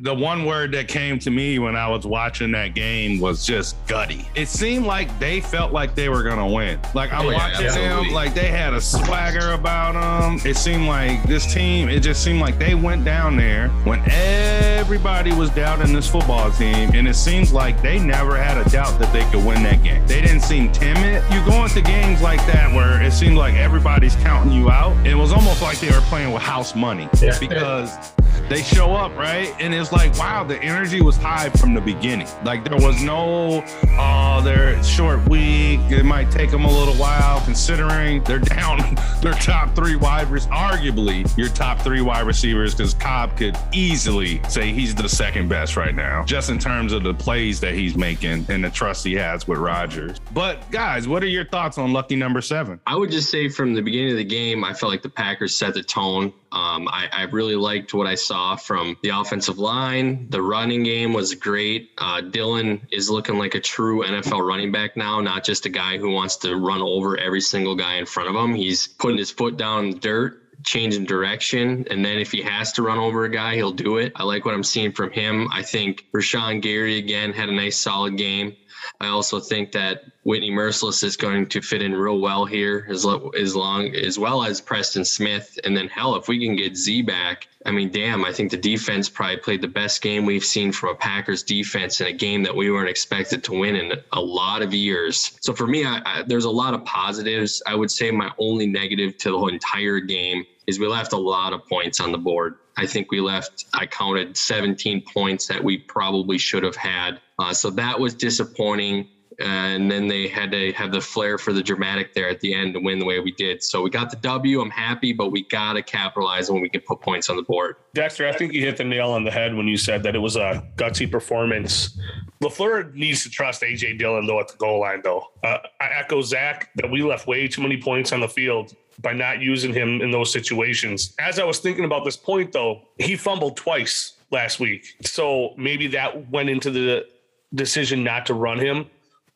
The one word that came to me when I was watching that game was just gutty. It seemed like they felt like they were gonna win. Like I'm Oh, yeah, watching absolutely. them, like they had a swagger about them. It seemed like this team. It just seemed like they went down there when everybody was doubting this football team, and it seems like they never had a doubt that they could win that game. They didn't seem timid. You go into games like that where it seemed like everybody's counting you out. It was almost like they were playing with house money Yeah. because they show up right and it's like wow the energy was high from the beginning like there was no oh they're short week it might take them a little while considering they're down their top three wide receivers arguably your top three wide receivers because cobb could easily say he's the second best right now just in terms of the plays that he's making and the trust he has with Rodgers. but guys what are your thoughts on lucky number seven I would just say from the beginning of the game, I felt like the Packers set the tone. Um, I, I really liked what I saw from the offensive line. The running game was great. Uh, Dillon is looking like a true NFL running back now, not just a guy who wants to run over every single guy in front of him. He's putting his foot down in the dirt. Changing direction, and then if he has to run over a guy, he'll do it. I like what I'm seeing from him. I think Rashan Gary again had a nice solid game. I also think that Whitney Mercilus is going to fit in real well here, as, as long as well as Preston Smith. And then hell, if we can get Z back, I mean, damn, I think the defense probably played the best game we've seen from a Packers defense in a game that we weren't expected to win in a lot of years. So for me, I, I, there's a lot of positives. I would say my only negative to the whole entire game is we left a lot of points on the board. I think we left, I counted 17 points that we probably should have had. Uh, so that was disappointing. And then they had to have the flair for the dramatic there at the end to win the way we did. So we got the W. I'm happy, but we got to capitalize when we can put points on the board. Dexter, I think you hit the nail on the head when you said that it was a gutsy performance. LaFleur needs to trust AJ Dillon though at the goal line though. Uh, I echo Zach that we left way too many points on the field by not using him in those situations. As I was thinking about this point though, he fumbled twice last week. So maybe that went into the decision not to run him.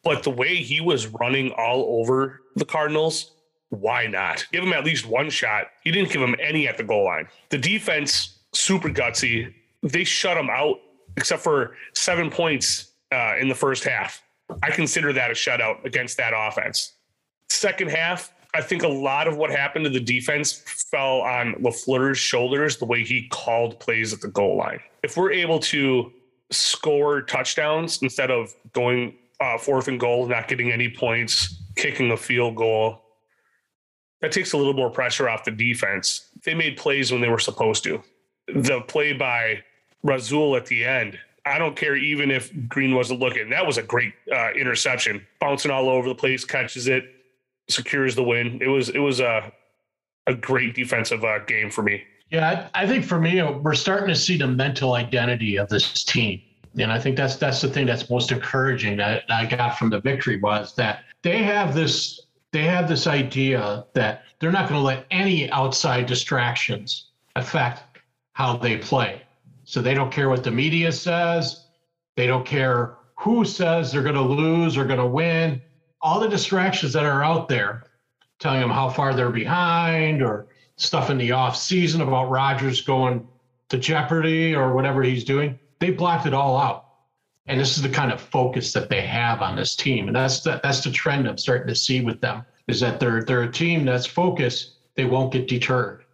But the way he was running all over the Cardinals, why not? Give him at least one shot. He didn't give him any at the goal line. The defense, super gutsy. They shut him out except for seven points uh, in the first half. I consider that a shutout against that offense. Second half, I think a lot of what happened to the defense fell on LaFleur's shoulders, the way he called plays at the goal line. If we're able to score touchdowns instead of going uh, fourth and goal, not getting any points, kicking a field goal, that takes a little more pressure off the defense. They made plays when they were supposed to. The play by Rasul at the end, I don't care even if Green wasn't looking. That was a great uh, interception, bouncing all over the place, catches it, secures the win. It was it was a a great defensive uh, game for me. Yeah, I, think for me, uh, we're starting to see the mental identity of this team. And I think that's that's the thing that's most encouraging that I got from the victory was that they have this they have this idea that they're not going to let any outside distractions affect how they play. So they don't care what the media says. They don't care who says they're going to lose or going to win. All the distractions that are out there telling them how far they're behind or stuff in the off season about Rodgers going to Jeopardy or whatever he's doing. They blocked it all out. And this is the kind of focus that they have on this team. And that's the, that's the trend I'm starting to see with them is that they're they're a team that's focused, they won't get deterred.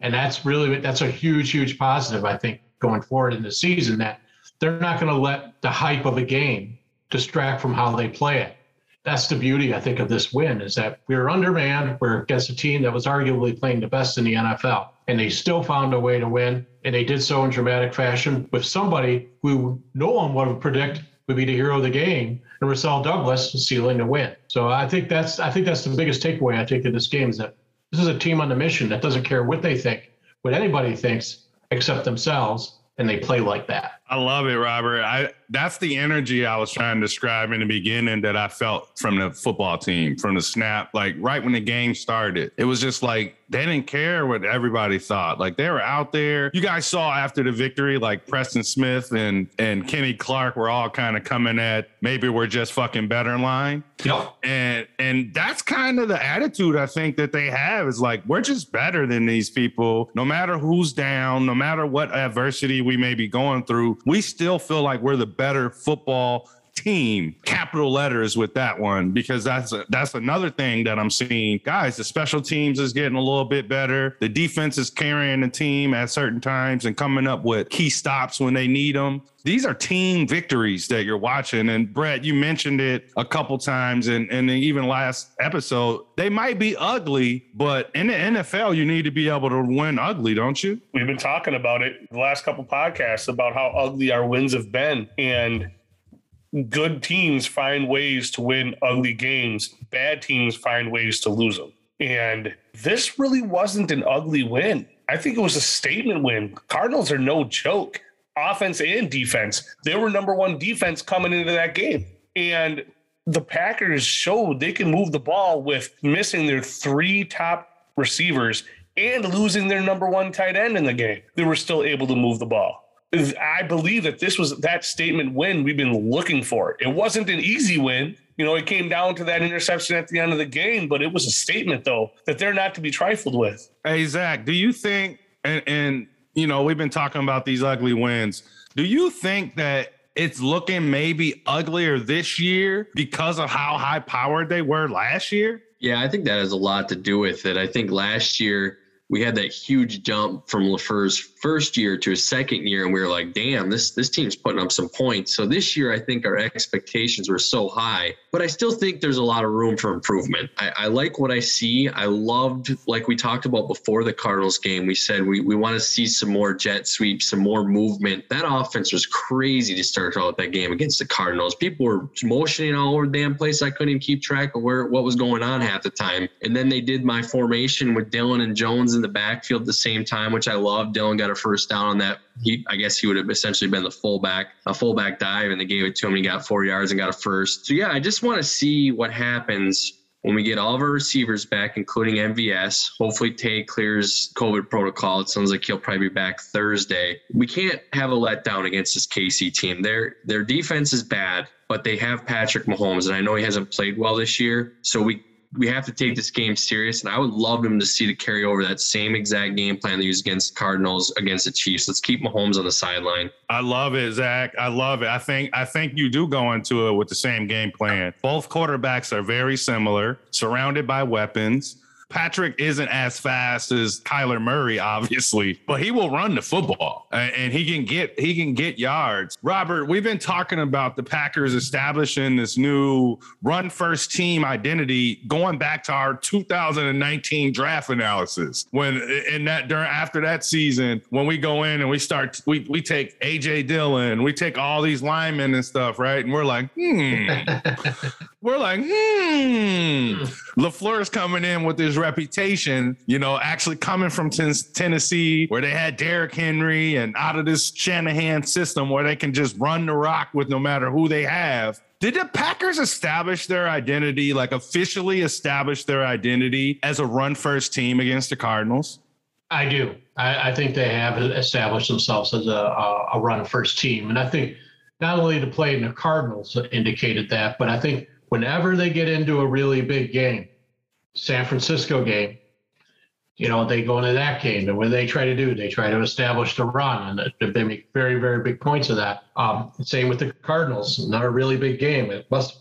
And that's really that's a huge, huge positive, I think, going forward in the season that they're not going to let the hype of a game distract from how they play it. That's the beauty, I think, of this win is that we were undermanned. We're against a team that was arguably playing the best in the NFL, and they still found a way to win. And they did so in dramatic fashion with somebody who no one would predict would be the hero of the game, and Rasul Douglas sealing the win. So I think that's I think that's the biggest takeaway I take of this game is that this is a team on a mission that doesn't care what they think, what anybody thinks, except themselves, and they play like that. I love it, Robert. I that's the energy I was trying to describe in the beginning that I felt from the football team from the snap. Like right when the game started, it was just like they didn't care what everybody thought. Like they were out there. You guys saw after the victory, like Preston Smith and and Kenny Clark were all kind of coming at maybe we're just fucking better in line. Yep. And and that's kind of the attitude I think that they have is like we're just better than these people. No matter who's down, no matter what adversity we may be going through, we still feel like we're the better football team capital letters with that one because that's a, that's another thing that I'm seeing. Guys the special teams is getting a little bit better. The defense is carrying the team at certain times and coming up with key stops when they need them these are team victories that you're watching. And Brett you mentioned it a couple times and and even last episode. They might be ugly but in the NFL you need to be able to win ugly don't you? We've been talking about it the last couple podcasts about how ugly our wins have been. And good teams find ways to win ugly games. Bad teams find ways to lose them. And this really wasn't an ugly win. I think it was a statement win. Cardinals are no joke, offense and defense. They were number one defense coming into that game. And the Packers showed they can move the ball with missing their three top receivers and losing their number one tight end in the game. They were still able to move the ball. I believe that this was that statement win we've been looking for. It wasn't an easy win. You know, it came down to that interception at the end of the game, but it was a statement, though, that they're not to be trifled with. Hey, Zach, do you think, and, and you know, we've been talking about these ugly wins. Do you think that it's looking maybe uglier this year because of how high powered they were last year? Yeah, I think that has a lot to do with it. I think last year we had that huge jump from LaFleur's first year to his second year, and we were like, damn, this this team's putting up some points. So this year, I think our expectations were so high, but I still think there's a lot of room for improvement. I, I like what I see. I loved, like we talked about before the Cardinals game, we said we, we want to see some more jet sweeps, some more movement. That offense was crazy to start out that game against the Cardinals. People were motioning all over the damn place. I couldn't even keep track of where what was going on half the time. And then they did my formation with Dillon and Jones in the backfield at the same time, which I love. Dillon got a first down on that. He, I guess he would have essentially been the fullback, a fullback dive, and they gave it to him. He got four yards and got a first. So yeah, I just want to see what happens when we get all of our receivers back, including MVS. Hopefully, Tae clears COVID protocol. It sounds like he'll probably be back Thursday. We can't have a letdown against this KC team. Their their defense is bad, but they have Patrick Mahomes, and I know he hasn't played well this year. So we we have to take this game serious. And I would love them to see to carry over that same exact game plan they used against Cardinals against the Chiefs. Let's keep Mahomes on the sideline. I love it, Zach. I love it. I think I think you do go into it with the same game plan. Both quarterbacks are very similar, surrounded by weapons. Patrick isn't as fast as Kyler Murray, obviously, but he will run the football and he can get he can get yards. Robert, we've been talking about the Packers establishing this new run first team identity going back to our 2019 draft analysis. When in that during after that season, when we go in and we start we we take AJ Dillon, we take all these linemen and stuff, right? And we're like, hmm. we're like, hmm. LaFleur's coming in with his reputation, you know, actually coming from ten- Tennessee, where they had Derrick Henry and out of this Shanahan system where they can just run the rock with no matter who they have. Did the Packers establish their identity, like officially establish their identity as a run first team against the Cardinals? I do. I, I think they have established themselves as a, a, a run first team. And I think not only the play in the Cardinals indicated that, but I think whenever they get into a really big game, San Francisco game, you know, they go into that game, and what they try to do? They try to establish the run, and they make very, very big points of that. Um, same with the Cardinals, another really big game. It must,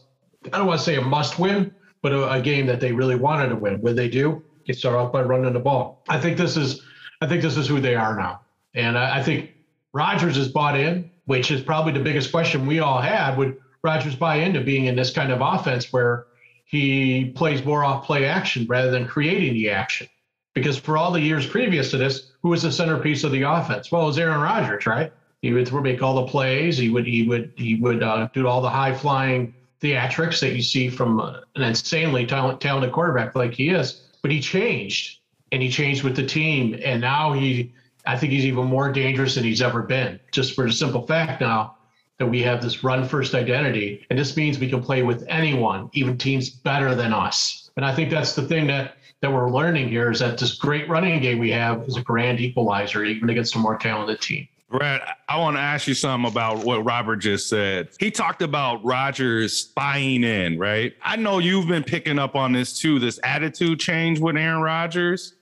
I don't want to say a must win, but a, a game that they really wanted to win. What they do? They start off by running the ball. I think this is, I think this is who they are now, and I, I think Rodgers is bought in, which is probably the biggest question we all had. Would Rodgers buy into being in this kind of offense where he plays more off play action rather than creating the action? Because for all the years previous to this, who was the centerpiece of the offense? Well, it was Aaron Rodgers, right? He would make all the plays. He would he would he would uh, do all the high flying theatrics that you see from uh, an insanely talent, talented quarterback like he is. But he changed, and he changed with the team, and now he I think he's even more dangerous than he's ever been, just for the simple fact now that we have this run first identity. And this means we can play with anyone, even teams better than us. And I think that's the thing that that we're learning here is that this great running game we have is a grand equalizer, even against a more talented team. Brad, I want to ask you something about what Robert just said. He talked about Rodgers buying in, right? I know you've been picking up on this too, this attitude change with Aaron Rodgers.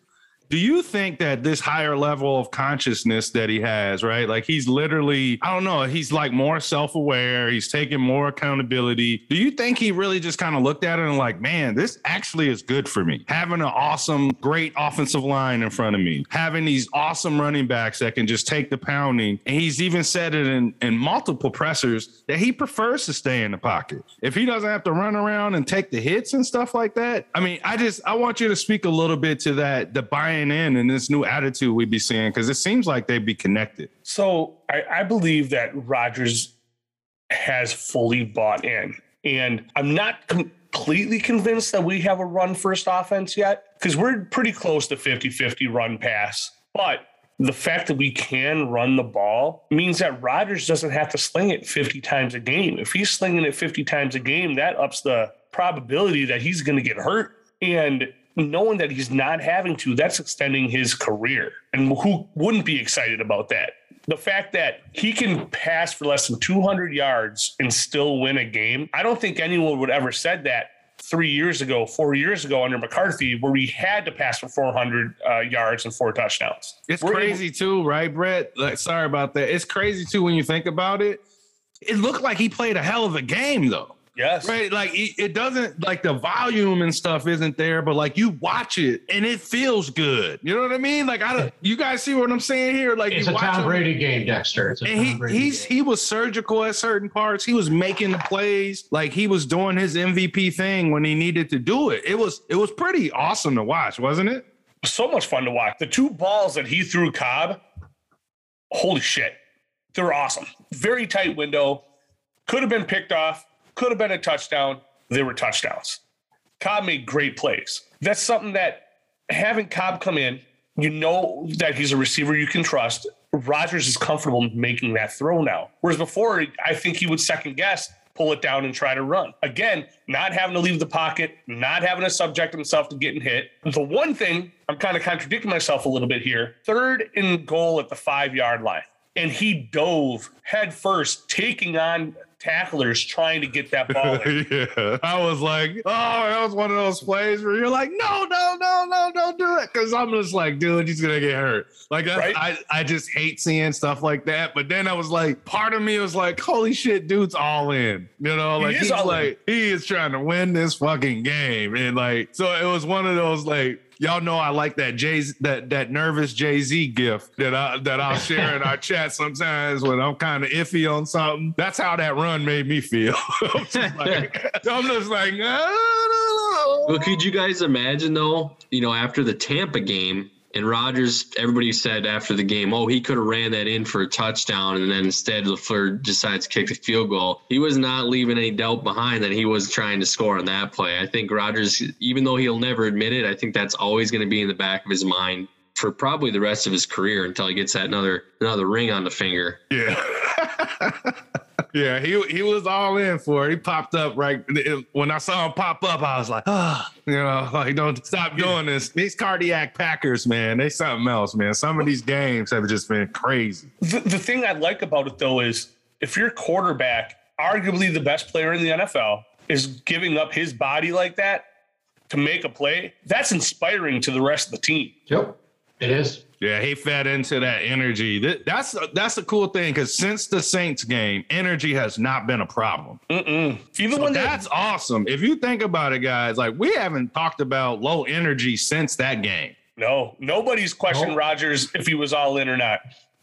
Do you think that this higher level of consciousness that he has, right? Like he's literally, I don't know, he's like more self aware, he's taking more accountability. Do you think he really just kind of looked at it and like, man, this actually is good for me? Having an awesome, great offensive line in front of me, having these awesome running backs that can just take the pounding. And he's even said it in, in multiple pressers that he prefers to stay in the pocket. If he doesn't have to run around and take the hits and stuff like that, I mean, I just, I want you to speak a little bit to that, the buying in and this new attitude we'd be seeing because it seems like they'd be connected. So I, I believe that Rodgers has fully bought in. And I'm not completely convinced that we have a run first offense yet because we're pretty close to 50 50 run pass. But the fact that we can run the ball means that Rodgers doesn't have to sling it 50 times a game. If he's slinging it 50 times a game, that ups the probability that he's going to get hurt. And knowing that he's not having to, that's extending his career. And who wouldn't be excited about that? The fact that he can pass for less than 200 yards and still win a game, I don't think anyone would ever said that three years ago, four years ago under McCarthy, where we had to pass for 400 uh, yards and four touchdowns. It's We're crazy able- too, right, Brett? Like, sorry about that. It's crazy too when you think about it. It looked like he played a hell of a game, though. Yes. Right. Like it, doesn't like the volume and stuff isn't there, but like you watch it and it feels good. You know what I mean? Like I don't you guys see what I'm saying here? Like it's a Tom him, Brady game, Dexter. It's a and he, he's game. he was surgical at certain parts. He was making the plays, like he was doing his MVP thing when he needed to do it. It was it was pretty awesome to watch, wasn't it? So much fun to watch. The two balls that he threw Cobb, holy shit. They're awesome. Very tight window. Could have been picked off could have been a touchdown. They were touchdowns. Cobb made great plays. That's something that having Cobb come in, you know that he's a receiver you can trust. Rodgers is comfortable making that throw now. Whereas before, I think he would second guess, pull it down, and try to run. Again, not having to leave the pocket, not having to subject himself to getting hit. The one thing I'm kind of contradicting myself a little bit here third and goal at the five yard line. And he dove head first, taking on tacklers trying to get that ball. yeah, I was like, oh, that was one of those plays where you're like, no, no, no, no, don't do it, because I'm just like, dude, he's gonna get hurt. Like, right? I, I just hate seeing stuff like that. But then I was like, part of me was like, holy shit, dude's all in. You know, like he he's like, in. he is trying to win this fucking game, and like, so it was one of those like y'all know I like that Jay that that nervous Jay Z gift that I that I'll share in our chat sometimes when I'm kind of iffy on something. That's how that run made me feel. I'm just like, I'm just like well, could you guys imagine though? You know, after the Tampa game, and Rodgers, everybody said after the game, oh, he could have ran that in for a touchdown, and then instead LaFleur decides to kick the field goal. He was not leaving any doubt behind that he was trying to score on that play. I think Rodgers, even though he'll never admit it, I think that's always going to be in the back of his mind for probably the rest of his career until he gets that another another ring on the finger. Yeah. yeah, he he was all in for it. He popped up right when I saw him pop up. I was like, ah, oh, you know, like don't stop doing this. These cardiac Packers, man, they something else, man. Some of these games have just been crazy. The, the thing I like about it though is if your quarterback, arguably the best player in the NFL, is giving up his body like that to make a play, that's inspiring to the rest of the team. Yep. It is. Yeah, he fed into that energy. That's that's a cool thing because since the Saints game, energy has not been a problem. Mm-mm. Even so when that's awesome. If you think about it, guys, like we haven't talked about low energy since that game. No, nobody's questioned nope. Rodgers if he was all in or not.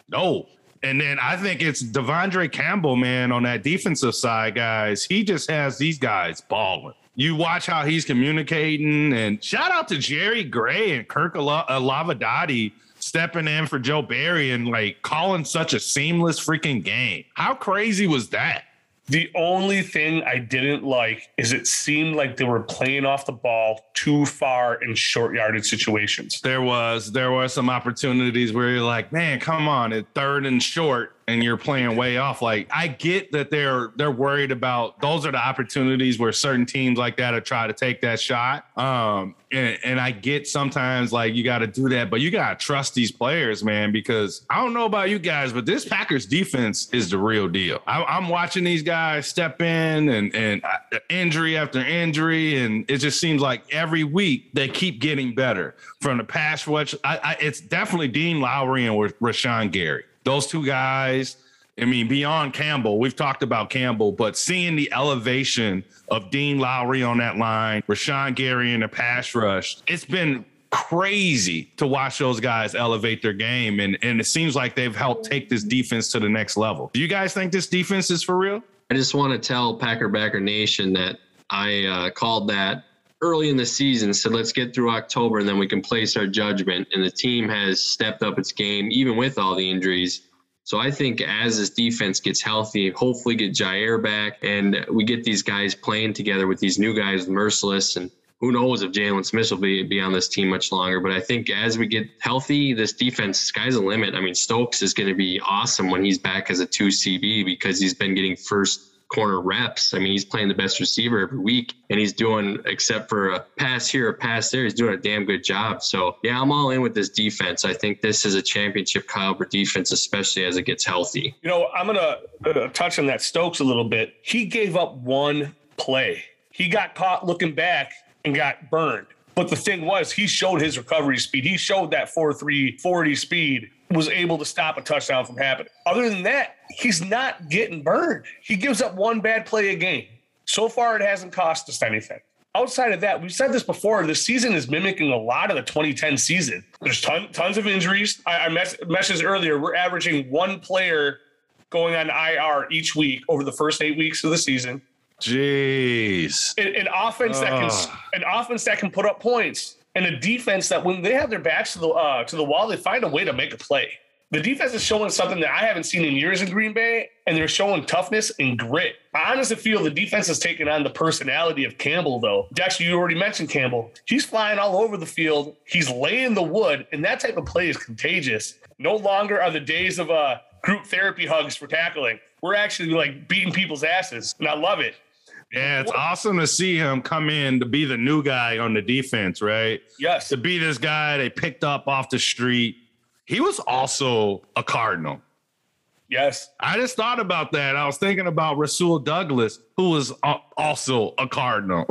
No. And then I think it's De'Vondre Campbell, man, on that defensive side, guys. He just has these guys balling you watch how he's communicating. And shout out to Jerry Gray and Kirk Olivadotti stepping in for Joe Barry and like calling such a seamless freaking game. How crazy was that? The only thing I didn't like is it seemed like they were playing off the ball too far in short yardage situations. There was there were some opportunities where you're like, man, come on, at third and short, and you're playing way off. Like I get that they're they're worried about those are the opportunities where certain teams like that are try to take that shot. Um, and, and I get sometimes like you got to do that, but you got to trust these players, man, because I don't know about you guys, but this Packers defense is the real deal. I, I'm watching these guys step in and and uh, injury after injury, and it just seems like every week they keep getting better from the pass rush. I, I, it's definitely Dean Lowry and Rashan Gary. Those two guys. I mean, beyond Campbell, we've talked about Campbell, but seeing the elevation of Dean Lowry on that line, Rashan Gary in the pass rush, it's been crazy to watch those guys elevate their game. And, and it seems like they've helped take this defense to the next level. Do you guys think this defense is for real? I just want to tell Packer Backer Nation that I uh, called that early in the season, said let's get through October and then we can place our judgment. And the team has stepped up its game, even with all the injuries. So I think as this defense gets healthy, hopefully get Jaire back, and we get these guys playing together with these new guys, Mercilus. and who knows if Jaylon Smith will be, be on this team much longer. But I think as we get healthy, this defense, sky's the limit. I mean, Stokes is going to be awesome when he's back as a 2 CB because he's been getting first corner reps. I mean, he's playing the best receiver every week, and he's doing, except for a pass here, a pass there, he's doing a damn good job. So, yeah, I'm all in with this defense. I think this is a championship caliber defense, especially as it gets healthy. You know, I'm going to uh, touch on that Stokes a little bit. He gave up one play, he got caught looking back and got burned. But the thing was, he showed his recovery speed. He showed that 4 3 40 speed was able to stop a touchdown from happening. Other than that, he's not getting burned. He gives up one bad play a game. So far, it hasn't cost us anything. Outside of that, we've said this before. The season is mimicking a lot of the 2010 season. There's ton, tons of injuries. I, I mess, messaged earlier. We're averaging one player going on IR each week over the first eight weeks of the season. Jeez. An, an offense that can ah. an offense that can put up points and a defense that when they have their backs to the uh, to the wall, they find a way to make a play. The defense is showing something that I haven't seen in years in Green Bay, and they're showing toughness and grit. I honestly feel the defense has taken on the personality of Campbell, though. Jackson, you already mentioned Campbell. He's flying all over the field. He's laying the wood, and that type of play is contagious. No longer are the days of uh, group therapy hugs for tackling. We're actually like beating people's asses, and I love it. Yeah, it's awesome to see him come in to be the new guy on the defense, right? Yes. To be this guy they picked up off the street. He was also a Cardinal. Yes. I just thought about that. I was thinking about Rasul Douglas, who was also a Cardinal.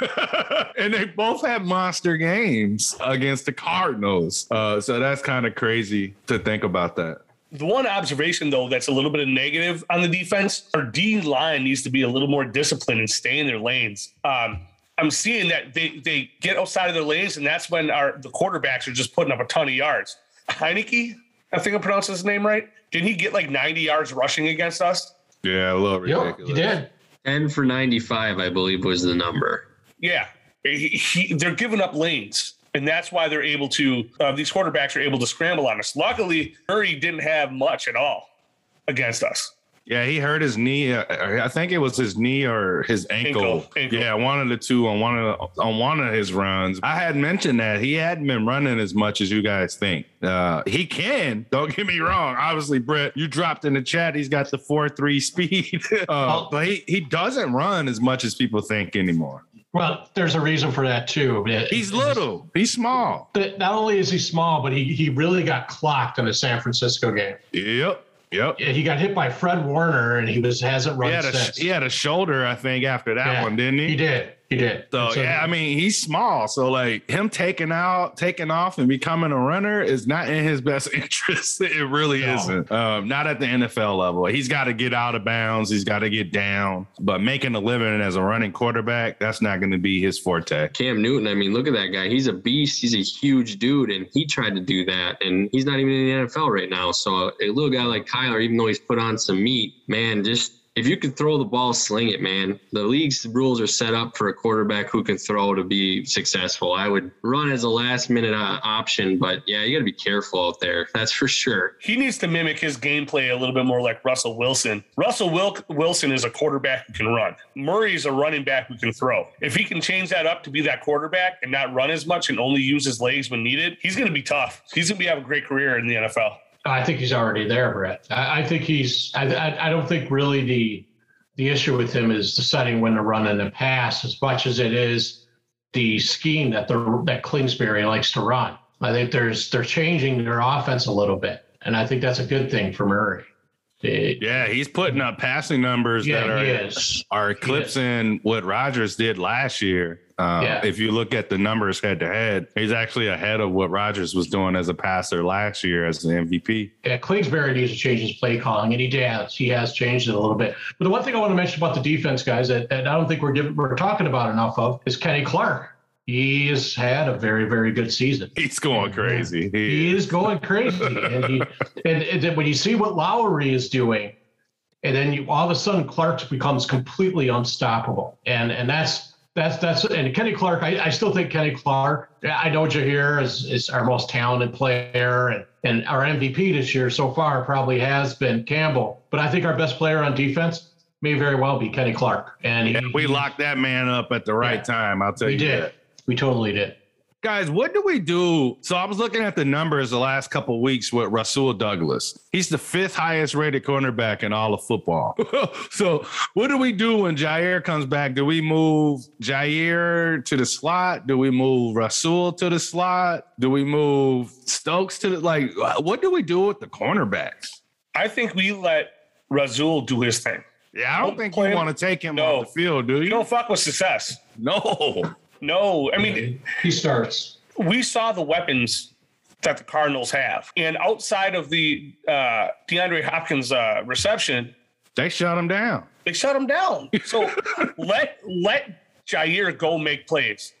and they both had monster games against the Cardinals. Uh, so that's kind of crazy to think about that. The one observation, though, that's a little bit of negative on the defense, our D line needs to be a little more disciplined and stay in their lanes. Um, I'm seeing that they they get outside of their lanes, and that's when our the quarterbacks are just putting up a ton of yards. Heinicke, I think I pronounced his name right. Didn't he get like 90 yards rushing against us? Yeah, a little ridiculous. Yep, he did. 10 for 95, I believe, was the number. Yeah, he, he, they're giving up lanes and that's why they're able to. Uh, these quarterbacks are able to scramble on us. Luckily, Murray didn't have much at all against us. Yeah, he hurt his knee. Uh, I think it was his knee or his ankle. Ankle, ankle. Yeah, one of the two on one of the, on one of his runs. I had mentioned that he hadn't been running as much as you guys think. Uh, he can. Don't get me wrong. Obviously, Brett, you dropped in the chat. He's got the four three speed, uh, but he he doesn't run as much as people think anymore. Well, there's a reason for that too. He's little. He's small. Not only is he small, but he he really got clocked in the San Francisco game. Yep. Yep. He got hit by Fred Warner, and he was hasn't run he had since. A, he had a shoulder, I think, after that yeah, one, didn't he? He did. He did. So, so yeah, I mean, he's small. So like him taking out, taking off, and becoming a runner is not in his best interest. It really no. isn't. Um, not at the NFL level. He's got to get out of bounds. He's got to get down. But making a living as a running quarterback, that's not going to be his forte. Cam Newton. I mean, look at that guy. He's a beast. He's a huge dude, and he tried to do that, and he's not even in the NFL right now. So a little guy like Kyler, even though he's put on some meat, man, just if you can throw the ball, sling it, man. The league's rules are set up for a quarterback who can throw to be successful. I would run as a last minute uh, option, but yeah, you got to be careful out there. That's for sure. He needs to mimic his gameplay a little bit more like Russell Wilson. Russell Wil- Wilson is a quarterback who can run. Murray's a running back who can throw. If he can change that up to be that quarterback and not run as much and only use his legs when needed, he's going to be tough. He's going to be have a great career in the NFL. I think he's already there, Brett. I, I think he's. I, I, I don't think really the the issue with him is deciding when to run and the pass as much as it is the scheme that the that Kingsbury likes to run. I think there's they're changing their offense a little bit, and I think that's a good thing for Murray. It, Yeah, he's putting up passing numbers yeah, that are are eclipsing what Rodgers did last year. Uh, Yeah. If you look at the numbers head to head, he's actually ahead of what Rodgers was doing as a passer last year as the MVP. Yeah, Kingsbury needs to change his play calling, and he has. He has changed it a little bit. But the one thing I want to mention about the defense, guys, that, that I don't think we're giving, we're talking about enough of is Kenny Clark. He has had a very, very good season. He's going crazy. He He is going crazy, and he and, and then when you see what Lowry is doing, and then you all of a sudden Clark becomes completely unstoppable, and and that's that's that's and Kenny Clark. I, I still think Kenny Clark. I know Jaire is is our most talented player, and and our MVP this year so far probably has been Campbell, but I think our best player on defense may very well be Kenny Clark, and he, we locked that man up at the right Yeah. time. I'll tell we you We did, that. we totally did. Guys, what do we do? So I was looking at the numbers the last couple of weeks with Rasul Douglas. He's the fifth highest rated cornerback in all of football. so what do we do when Jaire comes back? Do we move Jaire to the slot? Do we move Rasul to the slot? Do we move Stokes to the like what do we do with the cornerbacks? I think we let Rasul do his thing. Yeah, I don't Don't think you him. want to take him No. off the field, do You you? don't fuck with success. No. No, I mean, He starts. we saw the weapons that the Cardinals have, and outside of the uh, DeAndre Hopkins uh, reception, They shut him down. they shut him down. So let let Jaire go make plays.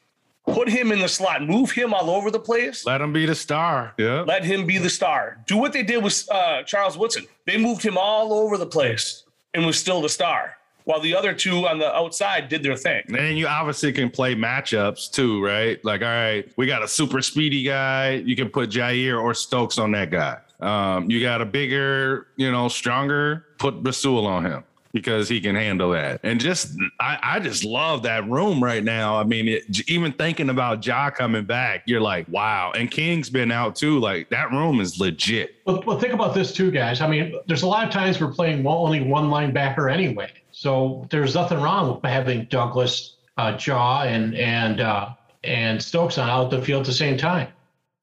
Put him in the slot, move him all over the place. Let him be the star. Yeah. Let him be the star. Do what they did with uh, Charles Woodson. They moved him all over the place and was still the star, while the other two on the outside did their thing. And you obviously can play matchups too, right? Like, all right, we got a super speedy guy. You can put Jaire or Stokes on that guy. Um, you got a bigger, you know, stronger, put Rasul on him because he can handle that. And just, I, I just love that room right now. I mean, it, even thinking about Ja coming back, you're like, wow. And King's been out too. Like, that room is legit. Well, well, think about this too, guys. I mean, there's a lot of times we're playing one, only one linebacker anyway, so there's nothing wrong with having Douglas, uh, Jaw, and and uh, and Stokes on out the field at the same time.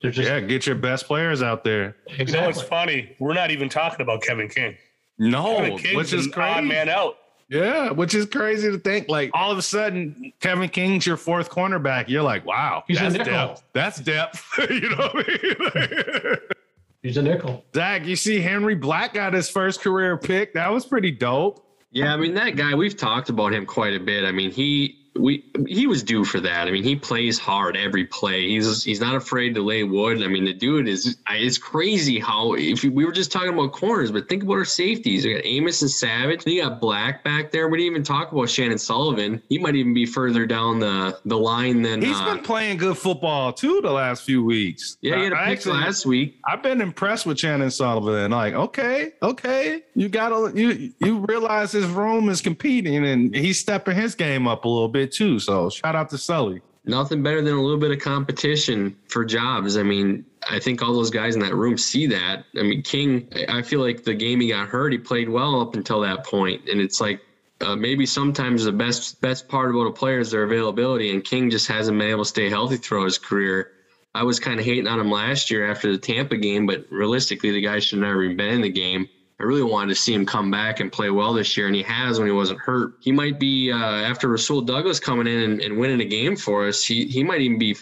Just Yeah, get your best players out there. You know, it's funny. We're not even talking about Kevin King. No, Kevin which is an odd crazy. man out. Yeah, which is crazy to think. Like all of a sudden, Kevin King's your fourth cornerback. You're like, wow, He's a that's nickel. depth. That's depth. you know what I mean? He's a nickel. Zach, you see Henry Black got his first career pick. That was pretty dope. Yeah, I mean that guy. We've talked about him quite a bit. I mean he we he was due for that. I mean he plays hard every play. He's he's not afraid to lay wood. I mean the dude is it's crazy how if we were just talking about corners, but think about our safeties. We got Amos and Savage. You got Black back there. We didn't even talk about Chandon Sullivan. He might even be further down the the line than. He's uh, been playing good football too the last few weeks. yeah, he had a pick actually- last week. I've been impressed with Chandon Sullivan. Like, okay, okay, you gotta you you realize his room is competing, and he's stepping his game up a little bit too. So shout out to Sully. Nothing better than a little bit of competition for jobs. I mean, I think all those guys in that room see that. I mean, King, I feel like the game he got hurt, he played well up until that point, and it's like uh, maybe sometimes the best best part about a player is their availability, and King just hasn't been able to stay healthy throughout his career. I was kind of hating on him last year after the Tampa game, but realistically, the guy should have never been in the game. I really wanted to see him come back and play well this year, and he has when he wasn't hurt. He might be uh, after Rasul Douglas coming in and, and winning a game for us. He he might even be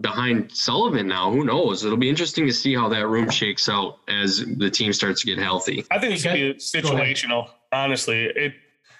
behind Sullivan now. Who knows? It'll be interesting to see how that room shakes out as the team starts to get healthy. I think it's gonna be situational. Honestly, it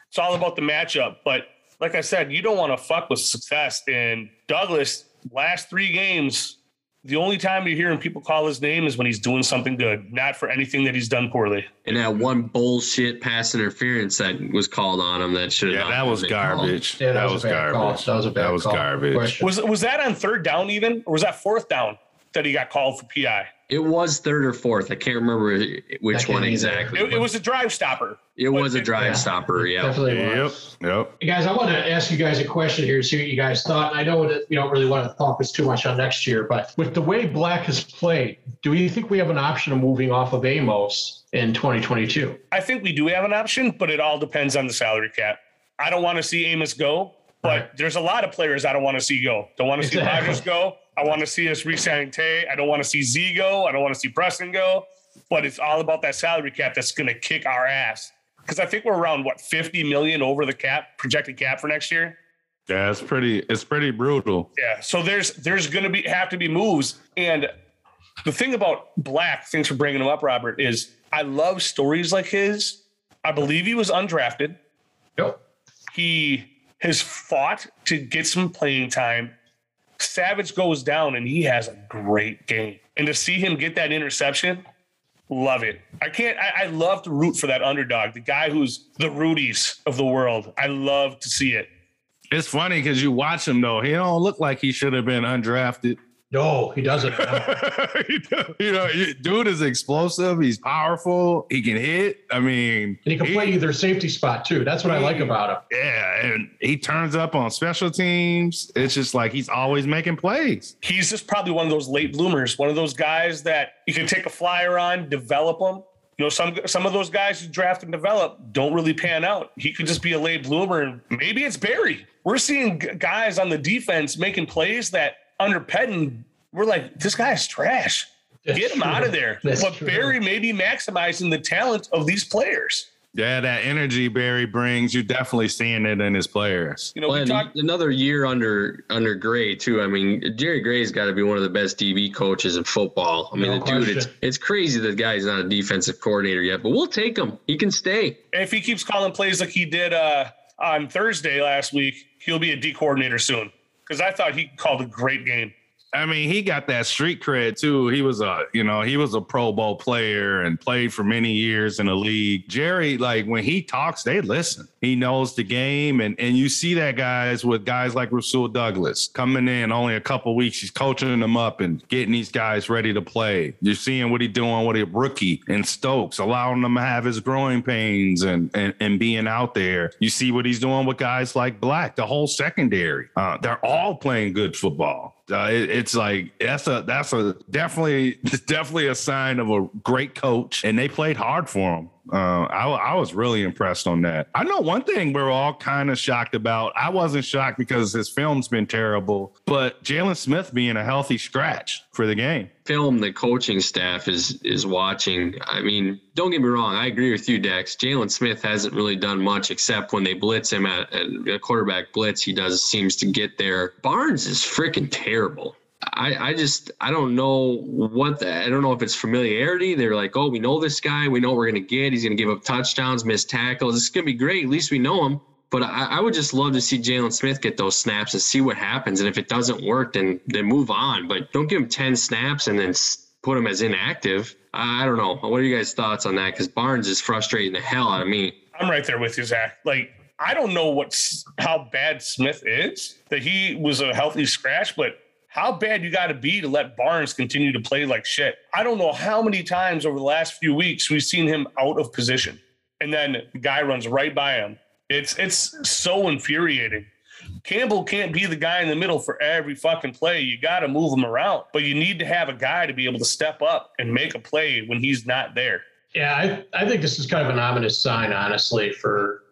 it's all about the matchup. But like I said, you don't want to fuck with success. And Douglas, last three games, the only time you're hearing people call his name is when he's doing something good, not for anything that he's done poorly. And that one bullshit pass interference that was called on him that should Yeah, that was garbage. Yeah, that, was a bad call. garbage. That was a bad That was call. garbage. Was was that on third down even, or was that fourth down that he got called for PI? It was third or fourth. I can't remember which can't one either. exactly. It, it was a drive stopper. It was a drive yeah. stopper. Yeah. Definitely Yep. was. Yep. Hey guys, I want to ask you guys a question here, see what you guys thought. I know that you don't really want to focus too much on next year, but with the way Black has played, do you think we have an option of moving off of Amos in 2022? I think we do have an option, but it all depends on the salary cap. I don't want to see Amos go, but Right. there's a lot of players I don't want to see go. Don't want to see Exactly. Rodgers go. I want to see us re-signing Tae. I don't want to see Z go. I don't want to see Preston go. But it's all about that salary cap that's going to kick our ass. Because I think we're around what 50 million over the cap projected cap for next year. Yeah, it's pretty. It's pretty brutal. Yeah. So there's there's going to be have to be moves. And the thing about Black, thanks for bringing him up, Robert, is I love stories like his. I believe he was undrafted. Yep. He has fought to get some playing time. Savage goes down and he has a great game. And to see him get that interception, love it. I can't, I, I love to root for that underdog, the guy who's the Rudies of the world. I love to see it. It's funny because you watch him though. He don't look like he should have been undrafted. No, he doesn't. you know, you know, you- dude is explosive. He's powerful. He can hit. I mean, And he can play either safety spot too. That's what I like about him. Yeah, and he turns up on special teams. It's just like he's always making plays. He's just probably one of those late bloomers, one of those guys that you can take a flyer on, develop them. You know, some some of those guys who draft and develop don't really pan out. He could just be a late bloomer, and maybe it's Barry. We're seeing guys on the defense making plays that under Pettine, we're like, this guy's trash. That's Get him true. out of there. That's but true. Barry may be maximizing the talent of these players. Yeah, that energy Barry brings, you're definitely seeing it in his players. You know, Well, we and talked. another year under under Gray too. I mean, Jerry Gray's got to be one of the best DB coaches in football. I mean, No the dude, it's it's crazy that guy's not a defensive coordinator yet, but we'll take him. He can stay. If he keeps calling plays like he did uh, on Thursday last week, he'll be a D coordinator soon. Because I thought he called a great game. I mean, he got that street cred too. He was a, you know, he was a Pro Bowl player and played for many years in the league. Jerry, like when he talks, they listen. He knows the game, and and you see that guys with guys like Rasul Douglas coming in only a couple weeks. He's coaching them up and getting these guys ready to play. You're seeing what he's doing with a rookie and Stokes, allowing them to have his growing pains and and and being out there. You see what he's doing with guys like Black, the whole secondary. Uh, they're all playing good football. Uh, it- it's like that's a that's a definitely definitely a sign of a great coach, and they played hard for him. Uh, I, I was really impressed on that. I know one thing we're all kind of shocked about. I wasn't shocked because his film's been terrible, but Jaylon Smith being a healthy scratch for the game. Film the coaching staff is is watching. I mean, don't get me wrong. I agree with you, Dex. Jaylon Smith hasn't really done much except when they blitz him at, at a quarterback blitz. He does seems to get there. Barnes is freaking terrible. I, I just I don't know what the, I don't know if it's familiarity. They're like, oh, we know this guy. We know what we're gonna get. He's gonna give up touchdowns, miss tackles. It's gonna be great. At least we know him. But I, I would just love to see Jaylon Smith get those snaps and see what happens. And if it doesn't work, then then move on. But don't give him ten snaps and then put him as inactive. I, I don't know. What are you guys' thoughts on that? Because Barnes is frustrating the hell out of me. I'm right there with you, Zach. Like, I don't know what's how bad Smith is, that he was a healthy scratch, but how bad you got to be to let Barnes continue to play like shit. I don't know how many times over the last few weeks we've seen him out of position. And then the guy runs right by him. It's it's so infuriating. Campbell can't be the guy in the middle for every fucking play. You got to move him around, but you need to have a guy to be able to step up and make a play when he's not there. Yeah, I, I think this is kind of an ominous sign, honestly, for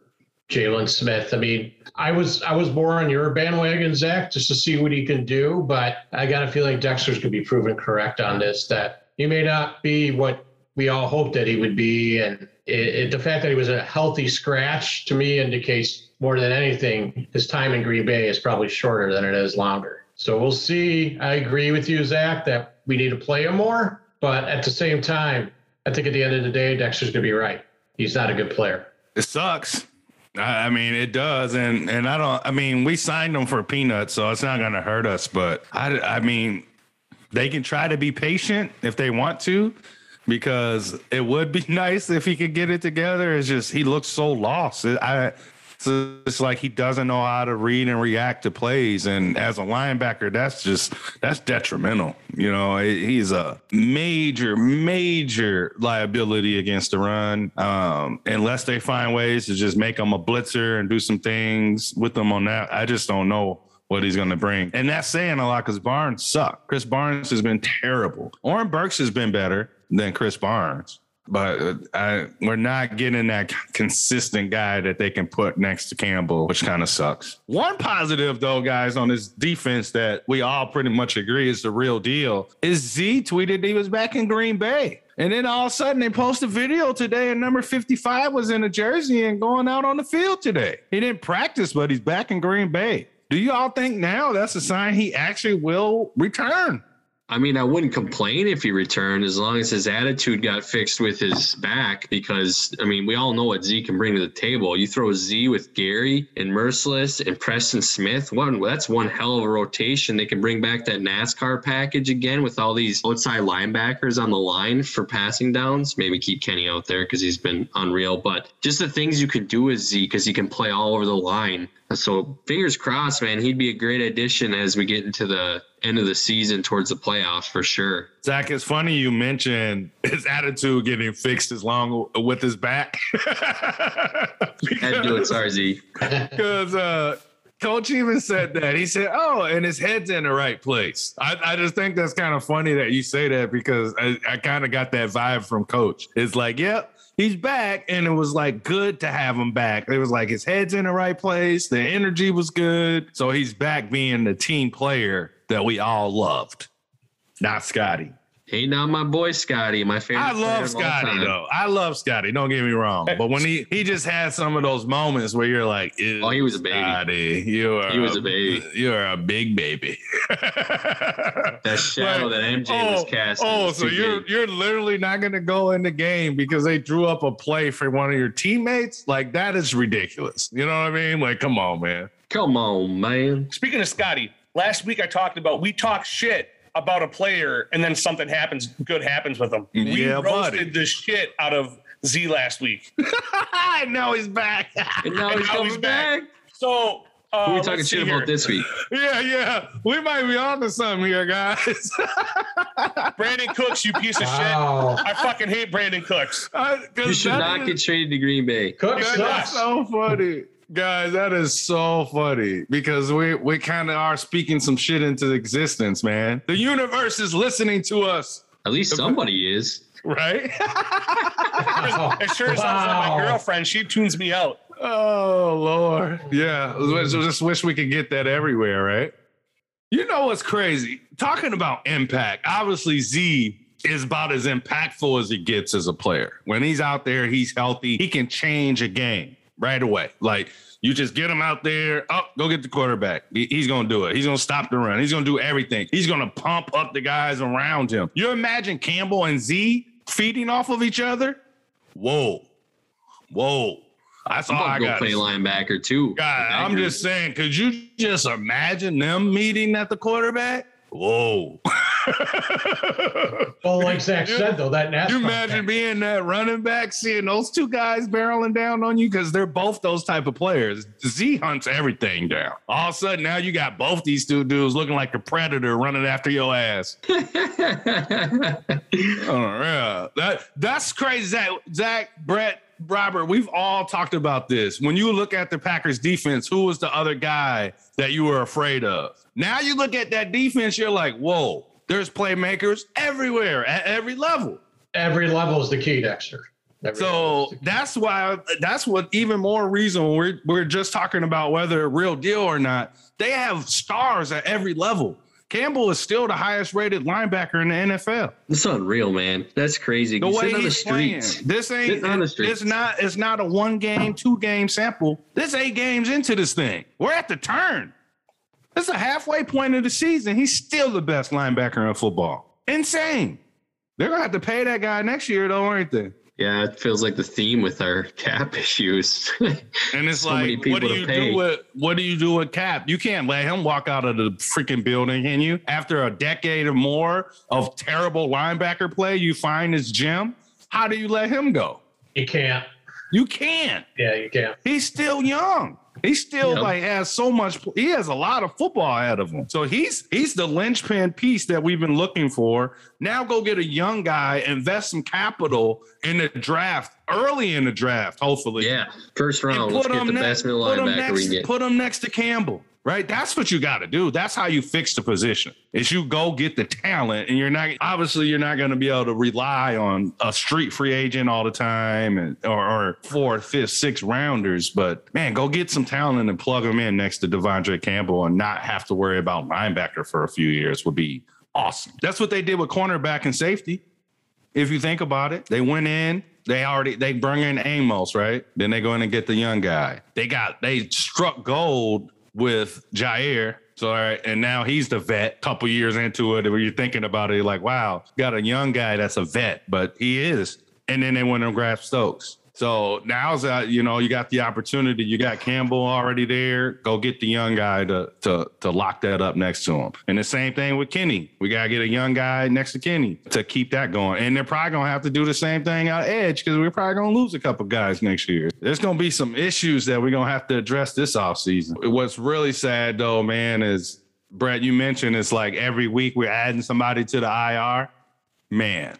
Jaylon Smith. I mean, I was I was more on your bandwagon, Zach, just to see what he can do, but I got a feeling Dexter's gonna be proven correct on this. That he may not be what we all hoped that he would be, and it, it, the fact that he was a healthy scratch to me indicates more than anything his time in Green Bay is probably shorter than it is longer. So we'll see. I agree with you, Zach, that we need to play him more, but at the same time, I think at the end of the day, Dexter's gonna be right. He's not a good player. It sucks. I mean, it does, and and I don't. I mean, we signed him for peanuts, so it's not going to hurt us. But I, I mean, they can try to be patient if they want to, because it would be nice if he could get it together. It's just he looks so lost. I so it's like he doesn't know how to read and react to plays. And as a linebacker, that's just that's detrimental. You know, he's a major, major liability against the run. Um, unless they find ways to just make him a blitzer and do some things with them on that. I just don't know what he's going to bring. And that's saying a lot because Barnes sucked. Krys Barnes has been terrible. Oren Burks has been better than Krys Barnes but uh, I, we're not getting that consistent guy that they can put next to Campbell, which kind of sucks. One positive, though, guys, on this defense that we all pretty much agree is the real deal is Z tweeted he was back in Green Bay. And then all of a sudden they post a video today and number 55 was in a jersey and going out on the field today. He didn't practice, but he's back in Green Bay. Do you all think now that's a sign he actually will return? I mean, I wouldn't complain if he returned as long as his attitude got fixed with his back. Because I mean, we all know what Z can bring to the table. You throw Z with Gary and Mercilus and Preston Smith. One that's one hell of a rotation. They can bring back that NASCAR package again with all these outside linebackers on the line for passing downs. Maybe keep Kenny out there because he's been unreal. But just the things you could do with Z because he can play all over the line. So fingers crossed, man. He'd be a great addition as we get into the end of the season towards the playoffs for sure. Zach, it's funny you mentioned his attitude getting fixed as long with his back. because, Had to do it, sorry, Z. Because uh, Coach even said that. He said, "Oh, and his head's in the right place." I, I just think that's kind of funny that you say that because I, I kind of got that vibe from Coach. It's like, yep, he's back and it was like good to have him back it was like his head's in the right place the energy was good so he's back being the team player that we all loved not scotty Hey, now my boy Scotty, my favorite. I love Scotty though. I love Scotty. Don't get me wrong, but when he he just had some of those moments where you're like, "Oh, he was a baby. Scotty, you are he was a, a baby. You are a big baby." that shadow like, that MJ oh, oh, was casting. Oh, so you're big. you're literally not going to go in the game because they drew up a play for one of your teammates? Like that is ridiculous. You know what I mean? Like, come on, man. Come on, man. Speaking of Scotty, last week I talked about we talk shit about a player and then something happens, good happens with them. We yeah, roasted buddy. the shit out of Z last week. and now he's back. and now, and he's, now he's back. back. So uh, Who are we talking shit about this week? Yeah, yeah. We might be on to something here, guys. Brandin Cooks, you piece of wow. shit. I fucking hate Brandin Cooks. Uh, you should not is, get traded to Green Bay. Cooks That's so funny. Guys, that is so funny because we we kind of are speaking some shit into existence, man. The universe is listening to us. At least somebody is. Right? it sure wow. like my girlfriend. She tunes me out. Oh Lord. Yeah. I Just wish we could get that everywhere, right? You know what's crazy? Talking about impact, obviously Z is about as impactful as he gets as a player. When he's out there, he's healthy, he can change a game right away. Like you just get him out there. Oh, go get the quarterback. He's gonna do it. He's gonna stop the run. He's gonna do everything. He's gonna pump up the guys around him. You imagine Campbell and Z feeding off of each other? Whoa, whoa. That's all I got. Play linebacker too. God, I'm just saying. Could you just imagine them meeting at the quarterback? Whoa. well, like Zach said, though, that NASCAR. You imagine pack. being that running back, seeing those two guys barreling down on you because they're both those type of players. Z hunts everything down. All of a sudden, now you got both these two dudes looking like a predator running after your ass. oh yeah, that that's crazy. Zach, Zach, Brett, Robert, we've all talked about this. When you look at the Packers defense, who was the other guy that you were afraid of? Now you look at that defense, you're like, whoa, there's playmakers everywhere at every level. Every level is the key, Dexter. Every so that's why that's what even more reason we're we're just talking about whether a real deal or not. They have stars at every level. Campbell is still the highest rated linebacker in the NFL. It's unreal, man. That's crazy. The way he's the playing. This ain't on the streets. it's not it's not a one game, two game sample. This eight games into this thing. We're at the turn. It's a halfway point of the season. He's still the best linebacker in football. Insane. They're gonna have to pay that guy next year, though, aren't they? Yeah, it feels like the theme with our cap issues. And it's So many like, what do you do with what do you do with Cap? You can't let him walk out of the freaking building, can you? After a decade or more of terrible linebacker play, you find his gem. How do you let him go? You can't. You can't. Yeah, you can't. He's still young. He still like has so much. He has a lot of football ahead of him. So he's he's the linchpin piece that we've been looking for. Now go get a young guy, invest some capital in the draft early in the draft, hopefully. yeah, first and round. Let's get the best middle put him linebacker we next, can get. Put him next to Campbell, right? That's what you got to do. That's how you fix the position. Is you go get the talent, and you're not obviously you're not going to be able to rely on a street free agent all the time, and or, or fourth, fifth, sixth rounders. But man, go get some talent and plug them in next to De'Vondre Campbell, and not have to worry about linebacker for a few years would be awesome. That's what they did with cornerback and safety if you think about it, they went in, they already they bring in Amos, right? Then they go in and get the young guy. They got they struck gold with Jaire. So all right, and now he's the vet. Couple years into it, where you're thinking about it, you're like, wow, got a young guy that's a vet, but he is. And then they went and grabbed Stokes. So now's that you know you got the opportunity. You got Campbell already there. Go get the young guy to to to lock that up next to him. And the same thing with Kenny. We gotta get a young guy next to Kenny to keep that going. And they're probably gonna have to do the same thing out edge because we're probably gonna lose a couple guys next year. There's gonna be some issues that we're gonna have to address this offseason. What's really sad though, man, is Brett, you mentioned it's like every week we're adding somebody to the IR. Man,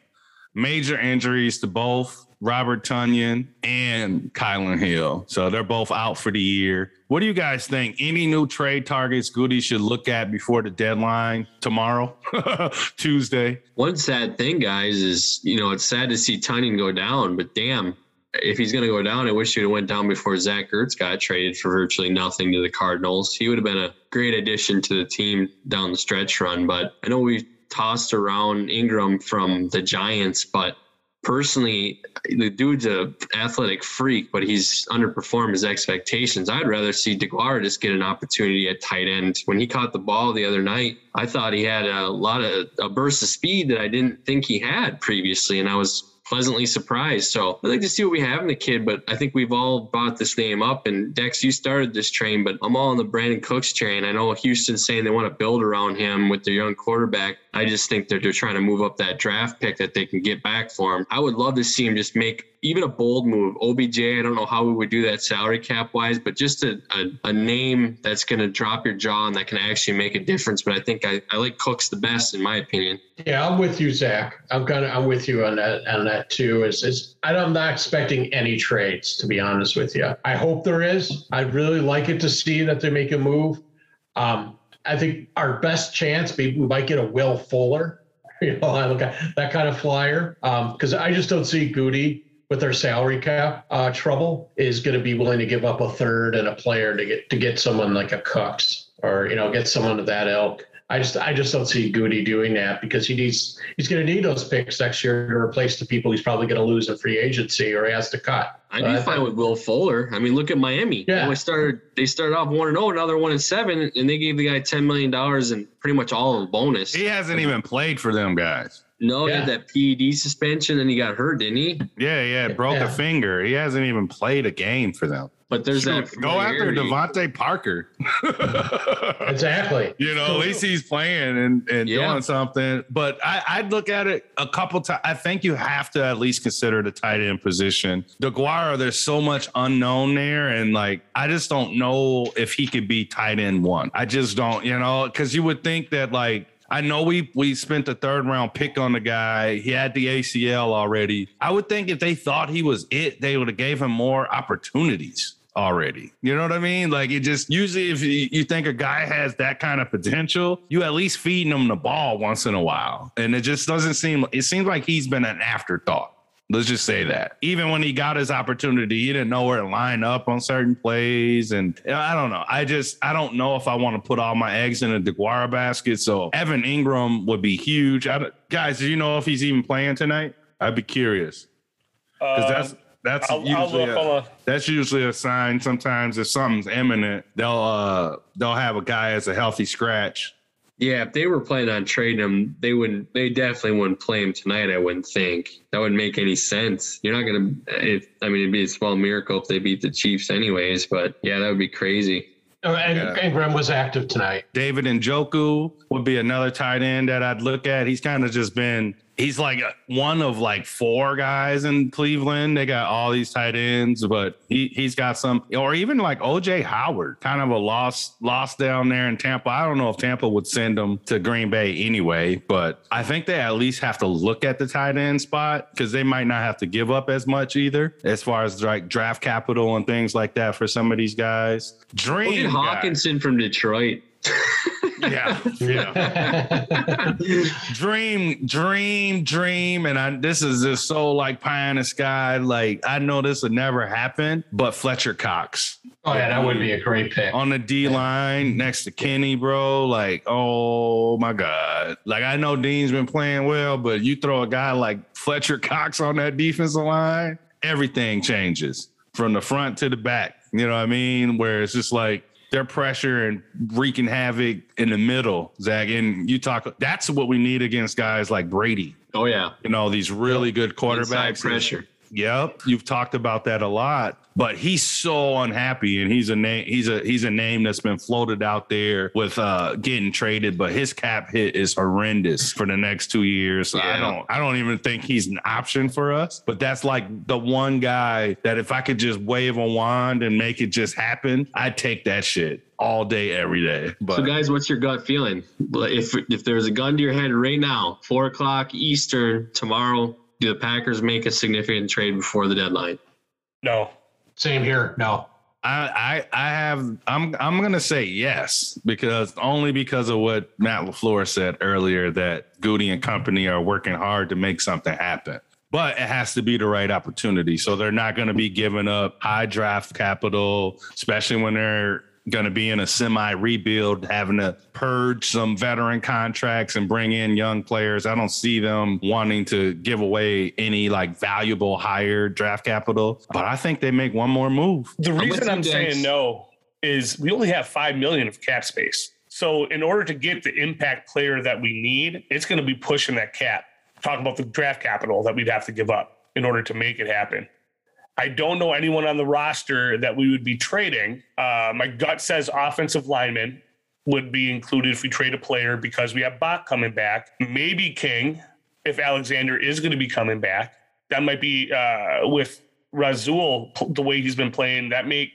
major injuries to both Robert Tonyan and Kylan Hill. So they're both out for the year. What do you guys think? Any new trade targets Gutey should look at before the deadline tomorrow, Tuesday? One sad thing, guys, is you know it's sad to see Tonyan go down, but damn, if he's going to go down, I wish he'd have went down before Zach Ertz got traded for virtually nothing to the Cardinals. He would have been a great addition to the team down the stretch run. But I know we've tossed around Engram from the Giants, but personally, the dude's a athletic freak, but he's underperformed his expectations. I'd rather see DeGuara just get an opportunity at tight end. When he caught the ball the other night, I thought he had a lot of a burst of speed that I didn't think he had previously, and I was pleasantly surprised. So I'd like to see what we have in the kid, but I think we've all bought this name up. And Dex, you started this train, but I'm all on the Brandin Cooks train. I know Houston's saying they want to build around him with their young quarterback. I just think that they're trying to move up that draft pick that they can get back for him. I would love to see him just make even a bold move. OBJ, I don't know how we would do that salary cap wise, but just a, a, a name that's going to drop your jaw and that can actually make a difference. But I think I, I like Cooks the best, in my opinion. Yeah, I'm with you, Zach. I'm gonna I'm with you on that on that too. Is is I'm not expecting any trades to be honest with you. I hope there is. I'd really like it to see that they make a move. Um, I think our best chance maybe we might get a Will Fuller, you know, I look at that kind of flyer. Um, because I just don't see Gutey with their salary cap uh, trouble is going to be willing to give up a third and a player to get to get someone like a Cooks or you know get someone of that ilk. I just I just don't see Gutey doing that because he needs he's going to need those picks next year to replace the people he's probably going to lose in free agency or he has to cut. I'd be Uh, fine with Will Fuller. I mean, look at Miami. Yeah. They started they started off one and zero, another one and seven, and they gave the guy ten million dollars and pretty much all of the bonus. He hasn't even played for them guys. No, he had that PED suspension, and he got hurt, didn't he? Yeah, yeah, broke Yeah. a finger. He hasn't even played a game for them. But there's Shoot, that go after familiarity. DeVante Parker. Exactly. You know, at least he's playing and, and Yeah. doing something. But I, I'd look at it a couple times. I think you have to at least consider the tight end position. DeGuara, there's so much unknown there. And like, I just don't know if he could be tight end one. I just don't, you know, because you would think that like, I know we we spent the third round pick on the guy. He had the ACL already. I would think if they thought he was it, they would have gave him more opportunities already. You know what I mean? Like it just usually if you, you think a guy has that kind of potential, you at least feeding him the ball once in a while. And it just doesn't seem it seems like he's been an afterthought. Let's just say that. Even when he got his opportunity, he didn't know where to line up on certain plays. And I don't know. I just I don't know if I want to put all my eggs in a DeGuara basket. So Evan Engram would be huge. I, guys, do you know if he's even playing tonight? I'd be curious. Because that's Um, that's I'll, I'll usually a- a, that's usually a sign. Sometimes if something's imminent, they'll uh they'll have a guy as a healthy scratch Yeah, if they were planning on trading him, they wouldn't. They definitely wouldn't play him tonight. I wouldn't think that would make any sense. You're not gonna. If I mean, it'd be a small miracle if they beat the Chiefs, anyways. But yeah, that would be crazy. Oh, and Yeah. Engram was active tonight. David and Njoku would be another tight end that I'd look at. He's kind of just been he's like one of like four guys in Cleveland. They got all these tight ends, but he he's got some or even like OJ Howard, kind of a lost lost down there in Tampa. I don't know if Tampa would send him to Green Bay anyway, but I think they at least have to look at the tight end spot because they might not have to give up as much either as far as like draft capital and things like that for some of these guys. Look Dream at guy. Hockenson from Detroit. Yeah, yeah. dream, dream, dream. And I this is just so like pie in the sky. Like I know this would never happen, but Fletcher Cox oh yeah, that would be a great pick. on the D line next to Kenny, bro. Like, oh my God. Like I know Dean's been playing well, but you throw a guy like Fletcher Cox on that defensive line, everything changes from the front to the back. You know what I mean? Where it's just like their pressure and wreaking havoc in the middle, Zach. And you talk that's what we need against guys like Brady. Oh yeah, You know, these really good quarterbacks. inside pressure. Yep, you've talked about that a lot. But he's so unhappy, and he's a name. He's a he's a name that's been floated out there with uh getting traded. But his cap hit is horrendous for the next two years. So I don't I don't even think he's an option for us. But that's like the one guy that if I could just wave a wand and make it just happen, I'd take that shit all day, every day. But So guys, what's your gut feeling? Well, If if there's a gun to your head right now, four o'clock Eastern tomorrow, do the Packers make a significant trade before the deadline? No. Same here. No. I, I I have I'm I'm gonna say yes because only because of what Matt Lafleur said earlier that Gutey and company are working hard to make something happen. But it has to be the right opportunity. So they're not going to be giving up high draft capital, especially when they're going to be in a semi rebuild, having to purge some veteran contracts and bring in young players. I don't see them wanting to give away any like valuable higher draft capital. But I think they make one more move. The with reason you, I'm Dex. saying no is we only have five million of cap space. So in order to get the impact player that we need, it's going to be pushing that cap. Talk about the draft capital that we'd have to give up in order to make it happen. I don't know anyone on the roster that we would be trading. Uh, my gut says offensive lineman would be included if we trade a player because we have Bak coming back. Maybe King if Alexander is going to be coming back. That might be uh, with Rasul the way he's been playing. That make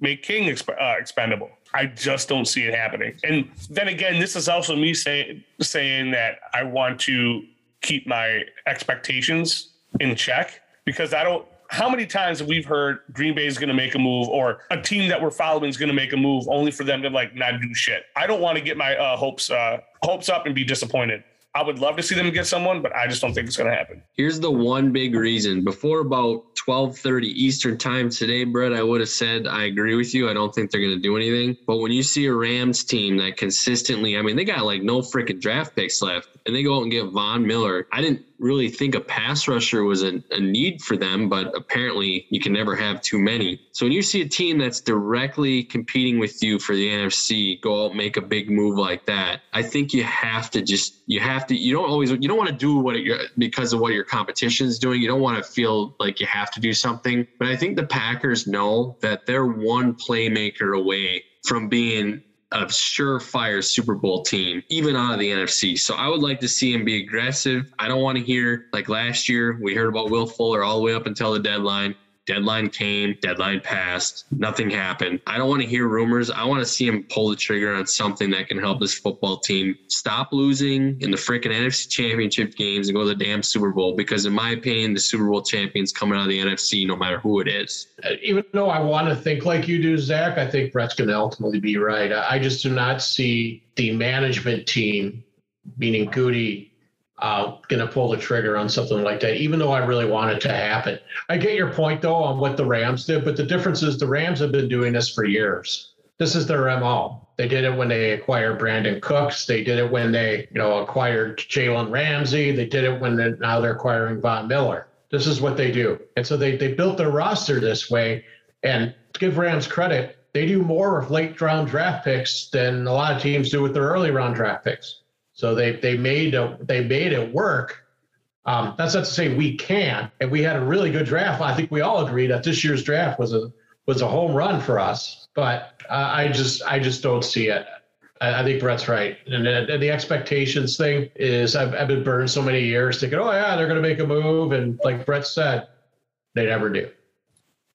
make King exp- uh, expendable. I just don't see it happening. And then again, this is also me saying saying that I want to keep my expectations in check because I don't. How many times have we heard Green Bay is going to make a move or a team that we're following is going to make a move only for them to like not do shit? I don't want to get my uh, hopes uh, hopes up and be disappointed. I would love to see them get someone, but I just don't think it's going to happen. Here's the one big reason. Before about 12:30 Eastern time today, Brett, I would have said I agree with you. I don't think they're going to do anything. But when you see a Rams team that consistently, I mean, they got like no freaking draft picks left, and they go out and get Von Miller. I didn't really think a pass rusher was a, a need for them, but apparently you can never have too many. So when you see a team that's directly competing with you for the NFC go out make a big move like that, I think you have to just you have to you don't always you don't want to do what it, because of what your competition is doing. You don't want to feel like you have to do something. But I think the Packers know that they're one playmaker away from being a surefire Super Bowl team, even out of the NFC. So I would like to see him be aggressive. I don't want to hear like last year, we heard about Will Fuller all the way up until the deadline. Deadline came, deadline passed, nothing happened. I don't want to hear rumors. I want to see him pull the trigger on something that can help this football team stop losing in the freaking NFC championship games and go to the damn Super Bowl. Because, in my opinion, the Super Bowl champions coming out of the NFC, no matter who it is. Uh, Even though I want to think like you do, Zach, I think Brett's going to ultimately be right. I I just do not see the management team, meaning Gutey, uh, going to pull the trigger on something like that, even though I really want it to happen. I get your point, though, on what the Rams did, but the difference is the Rams have been doing this for years. This is their MO. They did it when they acquired Brandin Cooks. They did it when they, you know, acquired Jalen Ramsey. They did it when they now they're acquiring Von Miller. This is what they do. And so they, they built their roster this way. And give Rams credit, they do more with late round draft picks than a lot of teams do with their early round draft picks. So they they made a, they made it work. Um, that's not to say we can. And we had a really good draft. I think we all agree that this year's draft was a was a home run for us. But uh, I just I just don't see it. I, I think Brett's right. And, and the expectations thing is I've, I've been burned so many years thinking, oh yeah, they're going to make a move, and like Brett said, they never do.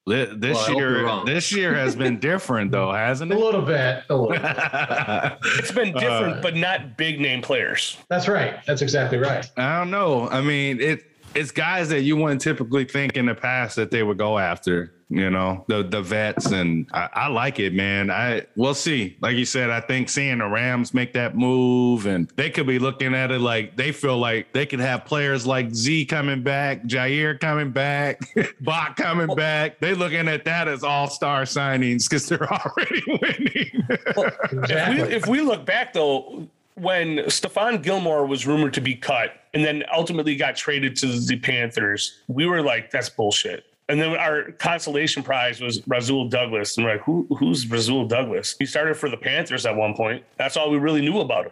This Well, I hope you're year, this year has been different though, hasn't A it? little bit. A little bit. It's been different, Uh, but not big name players. That's right. That's exactly right. I don't know. I mean, it it's guys that you wouldn't typically think in the past that they would go after. You know, the the vets, and I, I like it, man. I we'll see. Like you said, I think seeing the Rams make that move, and they could be looking at it like they feel like they could have players like Z coming back, Jaire coming back, Bak coming back. They looking at that as all star signings because they're already winning. If Exactly. we, if we look back though, when Stephon Gilmore was rumored to be cut and then ultimately got traded to the Panthers, we were like, that's bullshit. And then our consolation prize was Rasul Douglas. And we're like, Who, who's Rasul Douglas? He started for the Panthers at one point. That's all we really knew about him.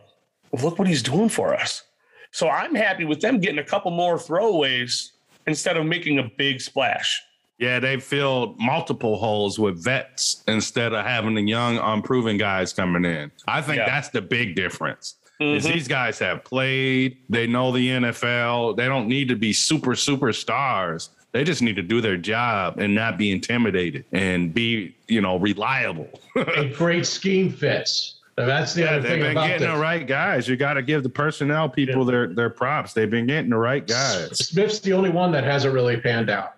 Well, look what he's doing for us. So I'm happy with them getting a couple more throwaways instead of making a big splash. Yeah, they filled multiple holes with vets instead of having the young, unproven guys coming in. I think Yeah. that's the big difference. Is Mhm. these guys have played, they know the NFL, they don't need to be super superstars. They just need to do their job and not be intimidated and be, you know, reliable. A great scheme fits. And that's the yeah, other they've thing been about getting this. the right guys. You got to give the personnel people their their props. They've been getting the right guys. Smith's the only one that hasn't really panned out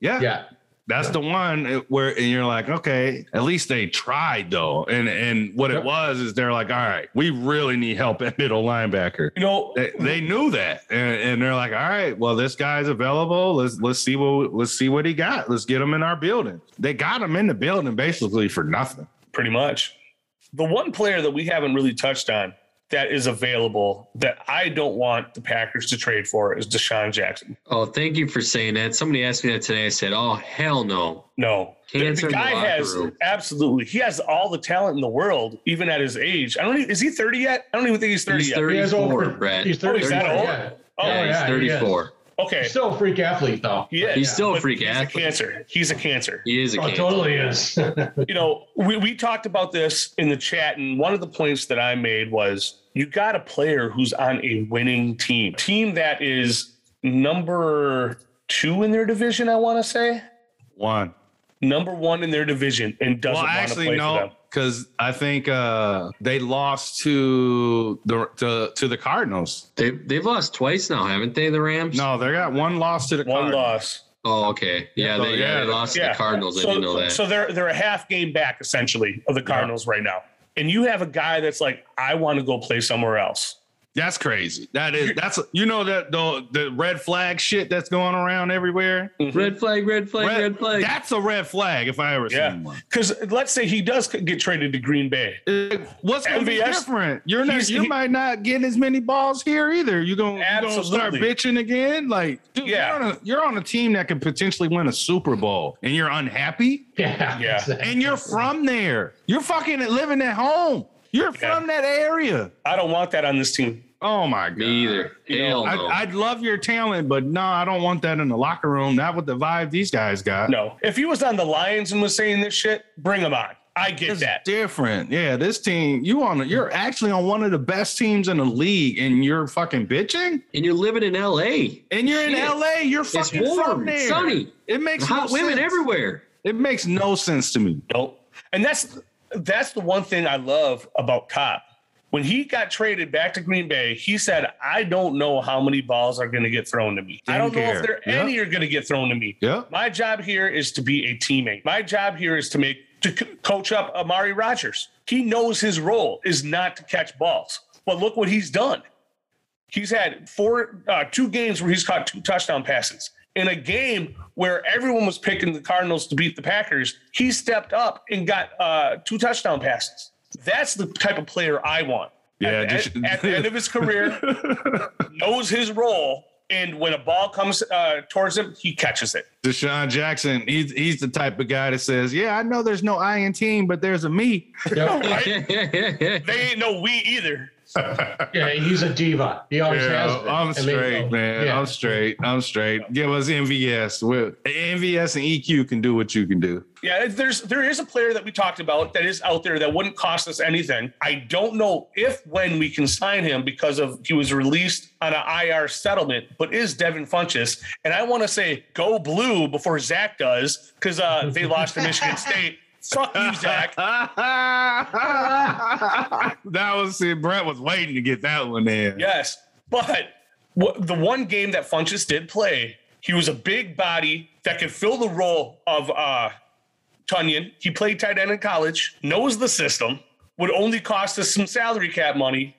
Yeah. yet. That's the one eh, where and you're like, okay, at least they tried though. And and what it was is they're like, all right, we really need help at middle linebacker. You know, They, they knew that, and, and they're like, all right, well, this guy's available. Let's let's see what let's see what he got. Let's get him in our building. They got him in the building basically for nothing. pretty much. The one player that we haven't really touched on that is available that I don't want the Packers to trade for is DeSean Jackson. Oh, thank you for saying that. Somebody asked me that today. I said, "Oh, hell no." No, the, the in the guy has room. absolutely. He has all the talent in the world, even at his age. I don't. Even, is he thirty yet? I don't even think he's thirty He's yet. 30. He has 34, over- Brett. He's Oh, 34. he's that old? yeah. Oh, yeah, yeah, he's he 34. Okay, He's still a freak athlete, though. Yeah. He's still a freak he's athlete. a cancer. He's a cancer. He is a Oh, cancer. totally is. you know, we, we talked about this in the chat, and one of the points that I made was you got a player who's on a winning team, team that is number two in their division. I want to say One. number one in their division, and doesn't well, want to actually, play for them. Because I think uh, they lost to the to, to the Cardinals. They they've lost twice now, haven't they? The Rams. No, they got one loss to the One Cardinals. loss. Oh, okay. Yeah, So, they, yeah, yeah, they lost to Yeah. the Cardinals. I So, didn't know that. so they're they're a half game back essentially of the Cardinals right now. And you have a guy that's like, I want to go play somewhere else. That's crazy. That is that's you know that the the red flag shit that's going around everywhere. red flag, red flag, red, flag. That's a red flag if I ever Yeah. seen one. Because let's say he does get traded to Green Bay. Uh, What's gonna be different? You're not. You he- might not get as many balls here either. You gonna, you gonna start bitching again? Like, dude, Yeah. you're, on a, you're on a team that could potentially win a Super Bowl, and you're unhappy, yeah. Yeah. exactly. and you're from there. You're fucking living at home. You're Yeah. from that area. I don't want that on this team. Oh my god. Me either. You know, Hell no. I'd, I'd love your talent, but no, I don't want that in the locker room. Not with the vibe these guys got. No. If he was on the Lions and was saying this shit, bring him on. I get It's that. different. Yeah, this team, you on you're actually on one of the best teams in the league and you're fucking bitching? and you're living in L.A. And you're in LA, you're It's fucking from warm, there. sunny, It makes hot no women sense. everywhere. It makes no sense to me. Nope. And that's that's the one thing I love about Cobb. When he got traded back to Green Bay, he said, I don't know how many balls are going to get thrown to me. I don't Didn't know if there Yep. any are going to get thrown to me. Yeah. My job here is to be a teammate. My job here is to make to coach up Amari Rogers. He knows his role is not to catch balls. But look what he's done. He's had four uh, two games where he's caught two touchdown passes. In a game where everyone was picking the Cardinals to beat the Packers, he stepped up and got uh, two touchdown passes. That's the type of player I want. Yeah, At, just- at, at the end of his career, knows his role and when a ball comes uh, towards him, he catches it. DeSean Jackson, he's he's the type of guy that says, "Yeah, I know there's no I in team, but there's a me." Yep. They ain't no we either. Yeah, he's a diva. He always Yeah, has been. I'm I mean, straight, man. yeah. I'm straight. I'm straight. Give us MVS. Well, MVS and EQ can do what you can do. Yeah, there's there is a player that we talked about that is out there that wouldn't cost us anything. I don't know if when we can sign him because of he was released on an IR settlement, but is Devin Funchess. And I want to say go blue before Zach does because uh, they lost to Michigan State. Fuck you, Zach. that was see, Brett was waiting to get that one in. Yes, but the one game that Funchess did play, he was a big body that could fill the role of uh, Tonyan. He played tight end in college, knows the system, would only cost us some salary cap money.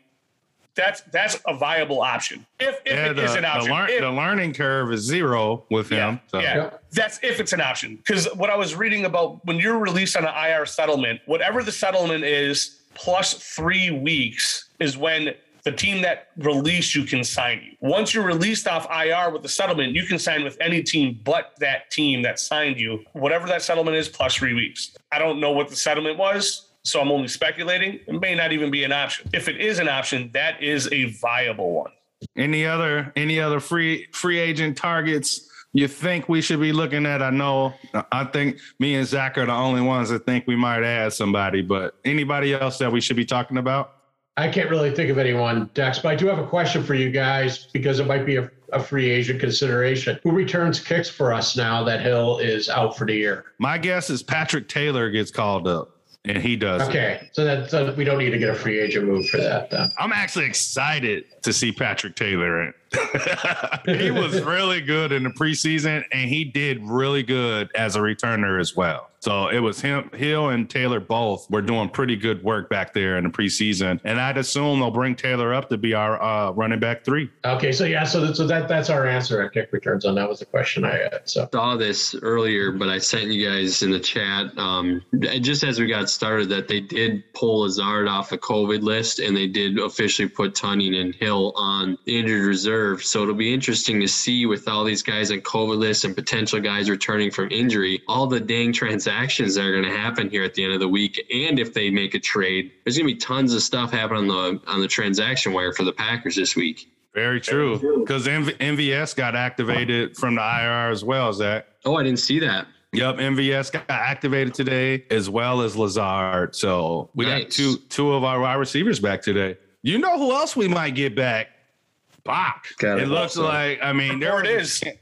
That's that's a viable option if, if Yeah, it the, is an the, option. lear- If- the learning curve is zero with yeah, him. So. yeah. Yep. That's if it's an option. Because what I was reading about when you're released on an IR settlement, whatever the settlement is, plus three weeks is when the team that released you can sign you. Once you're released off IR with the settlement, you can sign with any team but that team that signed you, whatever that settlement is, plus three weeks. I don't know what the settlement was. So I'm only speculating. It may not even be an option. If it is an option, that is a viable one. Any other any other free free agent targets you think we should be looking at? I know I think me and Zach are the only ones that think we might add somebody, but anybody else that we should be talking about? I can't really think of anyone, Dex, but I do have a question for you guys because it might be a, a free agent consideration. Who returns kicks for us now that Hill is out for the year? My guess is Patrick Taylor gets called up and he does. Okay, so that so we don't need to get a free agent move for that then. I'm actually excited to see Patrick Taylor in. he was really good in the preseason and he did really good as a returner as well. So it was him, Hill and Taylor both were doing pretty good work back there in the preseason. And I'd assume they'll bring Taylor up to be our uh, running back three. Okay, so yeah, so that, so that that's our answer at kick returns on that was the question I had. So saw this earlier, but I sent you guys in the chat um, just as we got started that they did pull Lazard off the COVID list and they did officially put Tonyan and Hill on injured reserve. So it'll be interesting to see with all these guys on COVID lists and potential guys returning from injury, all the dang transactions that are going to happen here at the end of the week. And if they make a trade, there's going to be tons of stuff happening on the on the transaction wire for the Packers this week. Very true. Because MV- MVS got activated from the IR as well, Zach. Oh, I didn't see that. Yep, MVS got activated today as well as Lazard. So we got two two of our wide receivers back today. You know who else we might get back? Bak. Got it it. looks Also. like I mean there Report was- is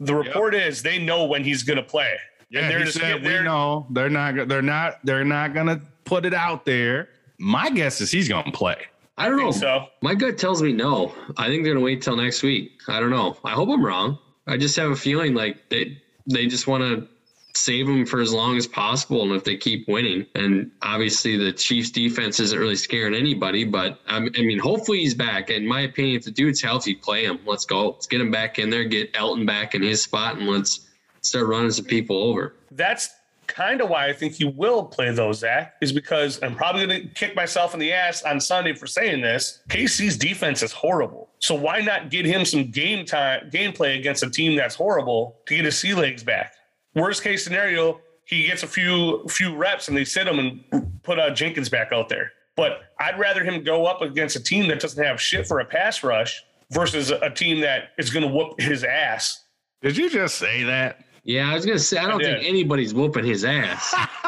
the report is they know when he's going to play. Yeah, and they're he just said they're, we know they're not they're not they're not gonna put it out there. My guess is he's gonna play. I don't know. so. My gut tells me no. I think they're gonna wait till next week. I don't know. I hope I'm wrong. I just have a feeling like they they just want to save him for as long as possible, and if they keep winning, and obviously the Chiefs' defense isn't really scaring anybody. But um, I mean, hopefully he's back. In my opinion, if the dude's healthy, play him. Let's go. Let's get him back in there. Get Elgton back in his spot, and let's start running some people over. that's kind of why I think you will play those, Zach, is because I'm probably going to kick myself in the ass on Sunday for saying this. KC's defense is horrible. So why not get him some game time, gameplay against a team that's horrible to get his sea legs back? Worst case scenario, he gets a few few reps and they sit him and put uh, Jenkins back out there. But I'd rather him go up against a team that doesn't have shit for a pass rush versus a team that is going to whoop his ass. Did you just say that? Yeah, I was gonna say I don't think anybody's whooping his ass.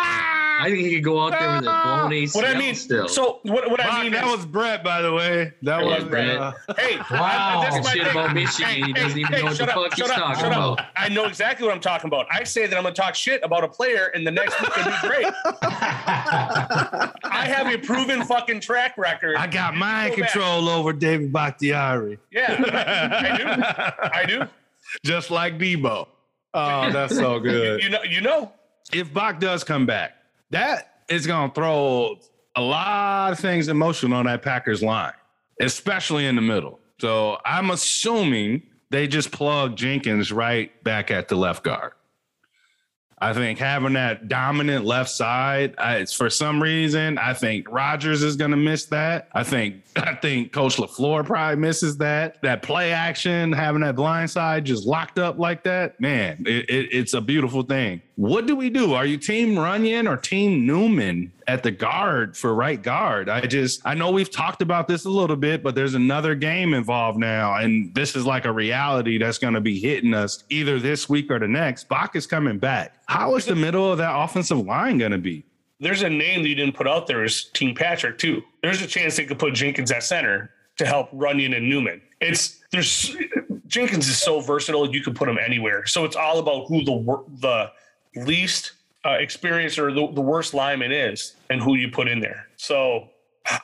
I think he could go out there with a blown ACL What I mean, still. so what, what I mean that is, was Brett, by the way. That That was was Brett. uh, Hey, Wow. I, that's my Shit thing. about Michigan, he doesn't even know what the shut fuck up, he's up, talking shut up. about. I know exactly what I'm talking about. I say that I'm going to talk shit about a player, and the next week it'll be great. I have a proven fucking track record. I got mind Go back. control over David Bakhtiari. yeah, I do. I do. Just like Debo. Oh, that's so good. You know, you know. if Bak does come back, that is going to throw a lot of things in motion on that Packers line, especially in the middle. So I'm assuming they just plug Jenkins right back at the left guard. I think having that dominant left side, I, it's for some reason, I think Rodgers is going to miss that. I think I think Coach Lafleur probably misses that. That play action, having that blind side just locked up like that, man, it, it, it's a beautiful thing. What do we do? Are you Team Runyon or Team Newman at the guard for right guard? I just I know we've talked about this a little bit, but there's another game involved now, and this is like a reality that's going to be hitting us either this week or the next. Bak is coming back. How is the middle of that offensive line going to be? There's a name that you didn't put out there is Team Patrick too. There's a chance they could put Jenkins at center to help Runyon and Newman. It's there's Jenkins is so versatile you can put him anywhere. So it's all about who the the least uh, experienced or the, the worst lineman is and who you put in there. So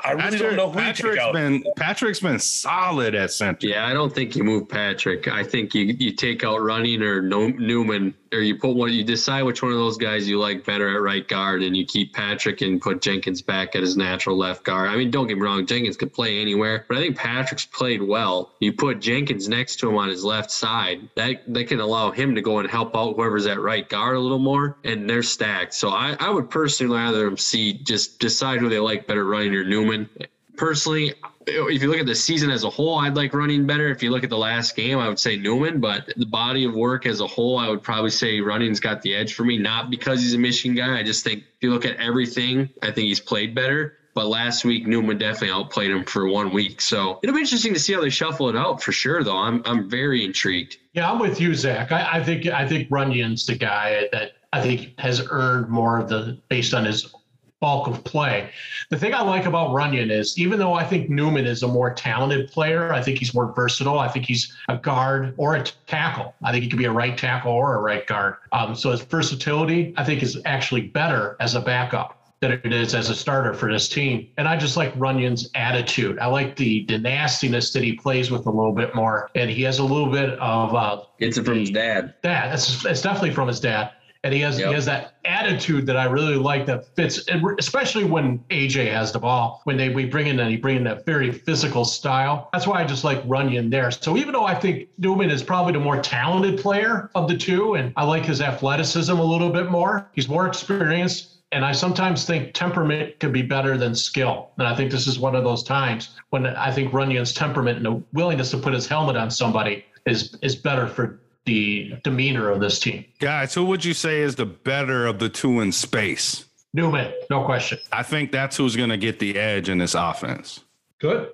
I really Patrick, don't know who you Patrick's take out. been Patrick's been solid at center. Yeah, I don't think you move Patrick. I think you you take out Runyon or no, Newman, or you put one. You decide which one of those guys you like better at right guard, and you keep Patrick and put Jenkins back at his natural left guard. I mean, don't get me wrong, Jenkins could play anywhere, but I think Patrick's played well. You put Jenkins next to him on his left side, that that can allow him to go and help out whoever's at right guard a little more, and they're stacked. So I, I would personally rather them see just decide who they like better, Runyon or Newman. Personally, if you look at the season as a whole, I'd like Runyon better. If you look at the last game, I would say Newman, but the body of work as a whole, I would probably say Runyon's got the edge for me. Not because he's a Michigan guy. I just think if you look at everything, I think he's played better. But last week, Newman definitely outplayed him for one week. So it'll be interesting to see how they shuffle it out for sure, though. I'm I'm very intrigued. Yeah, I'm with you, Zach. I, I think I think Runyon's the guy that I think has earned more of the based on his bulk of play. The thing I like about Runyon is even though I think Newman is a more talented player, I think he's more versatile. I think he's a guard or a tackle. I think he could be a right tackle or a right guard. Um, so his versatility, I think, is actually better as a backup than it is as a starter for this team. And I just like Runyon's attitude. I like the the nastiness that he plays with a little bit more, and he has a little bit of uh, Gets it from his dad. that. That's it's definitely from his dad, and he has Yep. he has that attitude that I really like that fits, especially when AJ has the ball. When they we bring in that he bring in that very physical style. That's why I just like Runyon there. So even though I think Newman is probably the more talented player of the two, and I like his athleticism a little bit more, he's more experienced. And I sometimes think temperament could be better than skill. And I think this is one of those times when I think Runyon's temperament and the willingness to put his helmet on somebody is is better for the demeanor of this team. Guys, who would you say is the better of the two in space? Newman, no question. I think that's who's going to get the edge in this offense. Good.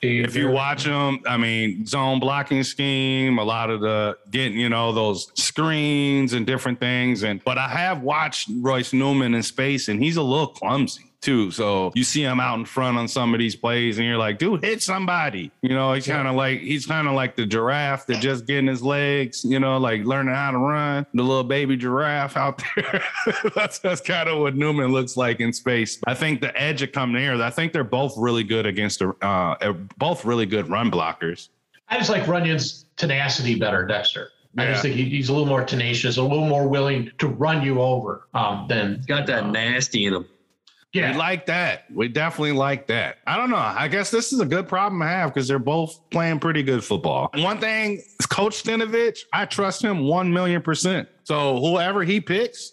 If you watch them, I mean, zone blocking scheme, a lot of the getting, you know, those screens and different things. And but I have watched Royce Newman in space, and he's a little clumsy too. So you see him out in front on some of these plays, and you're like, dude, hit somebody. You know, he's kind of like he's kind of like the giraffe that just getting his legs, you know, like learning how to run. The little baby giraffe out there. that's that's kind of what Newman looks like in space. I think the edge of coming here. I think they're both really good against the uh, both really good run blockers. I just like Runyon's tenacity better, Dexter. I Yeah. just think he, he's a little more tenacious, a little more willing to run you over um, than Got that nasty in him. Yeah. We like that. We definitely like that. I don't know. I guess this is a good problem to have because they're both playing pretty good football. One thing, is Coach Stenavich, I trust him one million percent. So whoever he picks,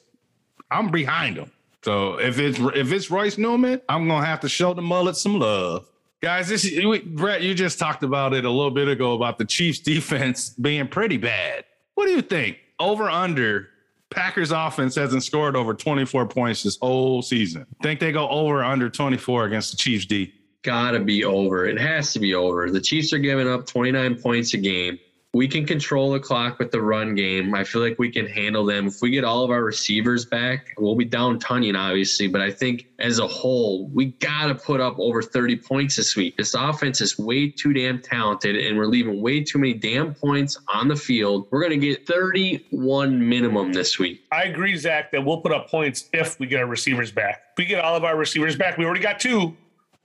I'm behind him. So if it's if it's Royce Newman, I'm gonna have to show the mullet some love. Guys, this we, Brett, you just talked about it a little bit ago about the Chiefs defense being pretty bad. What do you think? Over under Packers offense hasn't scored over 24 points this whole season. Think they go over or under 24 against the Chiefs D? Gotta be over. It has to be over. The Chiefs are giving up 29 points a game. We can control the clock with the run game. I feel like we can handle them. If we get all of our receivers back, we'll be down Tonyan, obviously. But I think as a whole, we got to put up over 30 points this week. This offense is way too damn talented, and we're leaving way too many damn points on the field. We're going to get 31 minimum this week. I agree, Zach, that we'll put up points if we get our receivers back. If we get all of our receivers back, we already got two.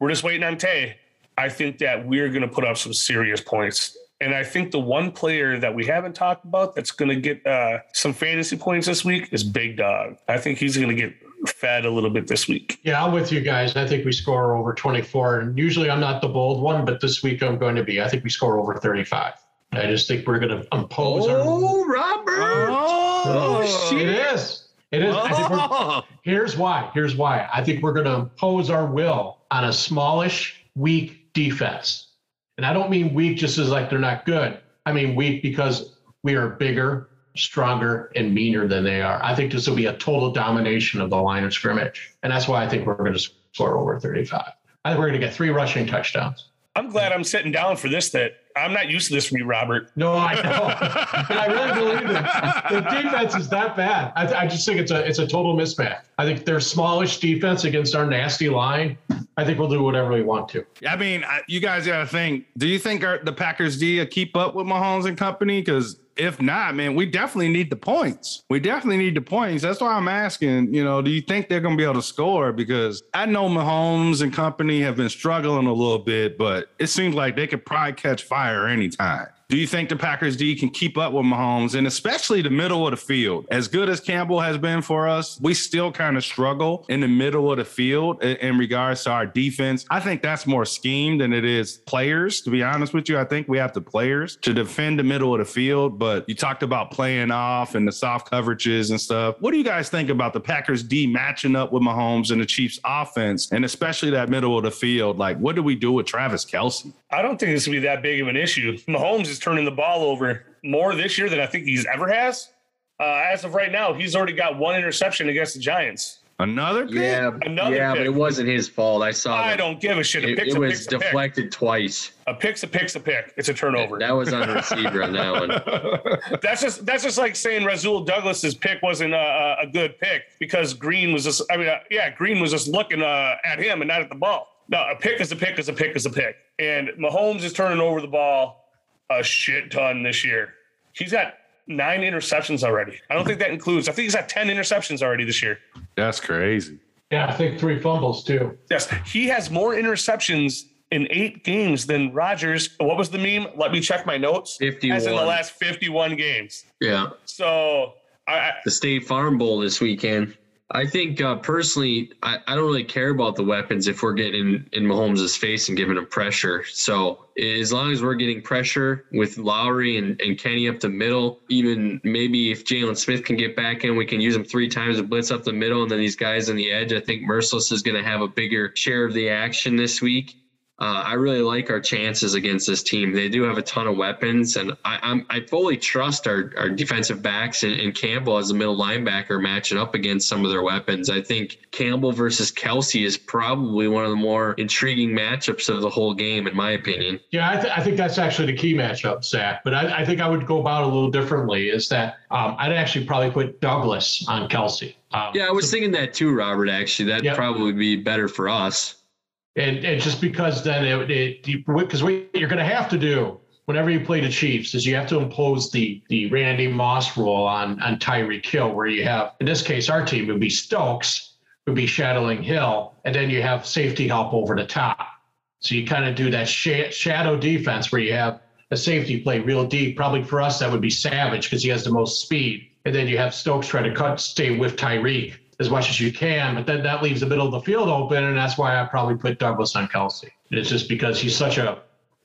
We're just waiting on Tae. I think that we're going to put up some serious points. And I think the one player that we haven't talked about that's going to get uh, some fantasy points this week is Big Dog. I think he's going to get fed a little bit this week. Yeah, I'm with you guys. I think we score over 24. And usually I'm not the bold one, but this week I'm going to be. I think we score over 35. I just think we're going to impose our. Oh, Robert. Oh, Oh, It is. It is. I think Oh. here's why. Here's why. I think we're going to impose our will on a smallish, weak defense. And I don't mean weak just as like they're not good. I mean weak because we are bigger, stronger, and meaner than they are. I think this will be a total domination of the line of scrimmage. And that's why I think we're going to score over 35. I think we're going to get three rushing touchdowns. I'm glad I'm sitting down for this. That I'm not used to this from you, Robert. No, I know. but I really believe it. The defense is that bad. I, I just think it's a it's a total mismatch. I think their smallish defense against our nasty line. I think we'll do whatever we want to. I mean, I- you guys got to think. Do you think our, the Packers D keep up with Mahomes and company? Because if not, man, we definitely need the points. We definitely need the points. That's why I'm asking. You know, do you think they're going to be able to score? Because I know Mahomes and company have been struggling a little bit, but it seems like they could probably catch fire anytime. Do you think the Packers D can keep up with Mahomes and especially the middle of the field? As good as Campbell has been for us, we still kind of struggle in the middle of the field in, regards to our defense. I think that's more scheme than it is players, to be honest with you. I think we have the players to defend the middle of the field, but you talked about playing off and the soft coverages and stuff. What do you guys think about the Packers D matching up with Mahomes and the Chiefs offense and especially that middle of the field? Like, what do we do with Travis Kelce? I don't think this will be that big of an issue. Mahomes is turning the ball over more this year than I think he's ever has. Uh, as of right now, he's already got one interception against the Giants. Another pick? Yeah, Another yeah, but it wasn't his fault. I saw. I that. don't give a shit. A It, pick's it a was pick's a pick. deflected twice. A pick's a pick's a pick. It's a turnover. That was on the receiver on that one. That's just that's just like saying Rasul Douglas's pick wasn't a, a good pick because Green was just. I mean, uh, yeah, Green was just looking uh, at him and not at the ball. No, a pick is a pick is a pick is a pick. And Mahomes is turning over the ball a shit ton this year. He's got nine interceptions already. I don't think that includes. I think he's got ten interceptions already this year. That's crazy. Yeah, I think three fumbles too. Yes, he has more interceptions in eight games than Rodgers. What was the meme? Let me check my notes. 51. As in the last fifty-one games. Yeah, So I, I the State Farm Bowl this weekend. I think uh, personally, I, I don't really care about the weapons if we're getting in, in Mahomes' face and giving him pressure. So as long as we're getting pressure with Lowry and, and Kenny up the middle, even maybe if Jaylon Smith can get back in, we can use him three times to blitz up the middle, and then these guys on the edge. I think Mercilus is going to have a bigger share of the action this week. Uh, I really like our chances against this team. They do have a ton of weapons, and I, I'm, I fully trust our, our defensive backs and, and Campbell as a middle linebacker matching up against some of their weapons. I think Campbell versus Kelce is probably one of the more intriguing matchups of the whole game, in my opinion. Yeah, I, th- I think that's actually the key matchup, Zach. But I, I think I would go about it a little differently. Is that um, I'd actually probably put Douglas on Kelce. Um, Yeah, I was thinking that too, Robert. Actually, that'd Yeah. probably be better for us. And, and just because then it, because what you're going to have to do whenever you play the Chiefs is you have to impose the the Randy Moss rule on on Tyreek Hill, where you have in this case our team would be Stokes, would be shadowing Hill, and then you have safety help over the top. So you kind of do that sh- shadow defense where you have a safety play real deep. Probably for us that would be Savage because he has the most speed, and then you have Stokes try to cut stay with Tyreek as much as you can, but then that leaves the middle of the field open, and that's why I probably put Douglas on Kelce. It's just because he's such a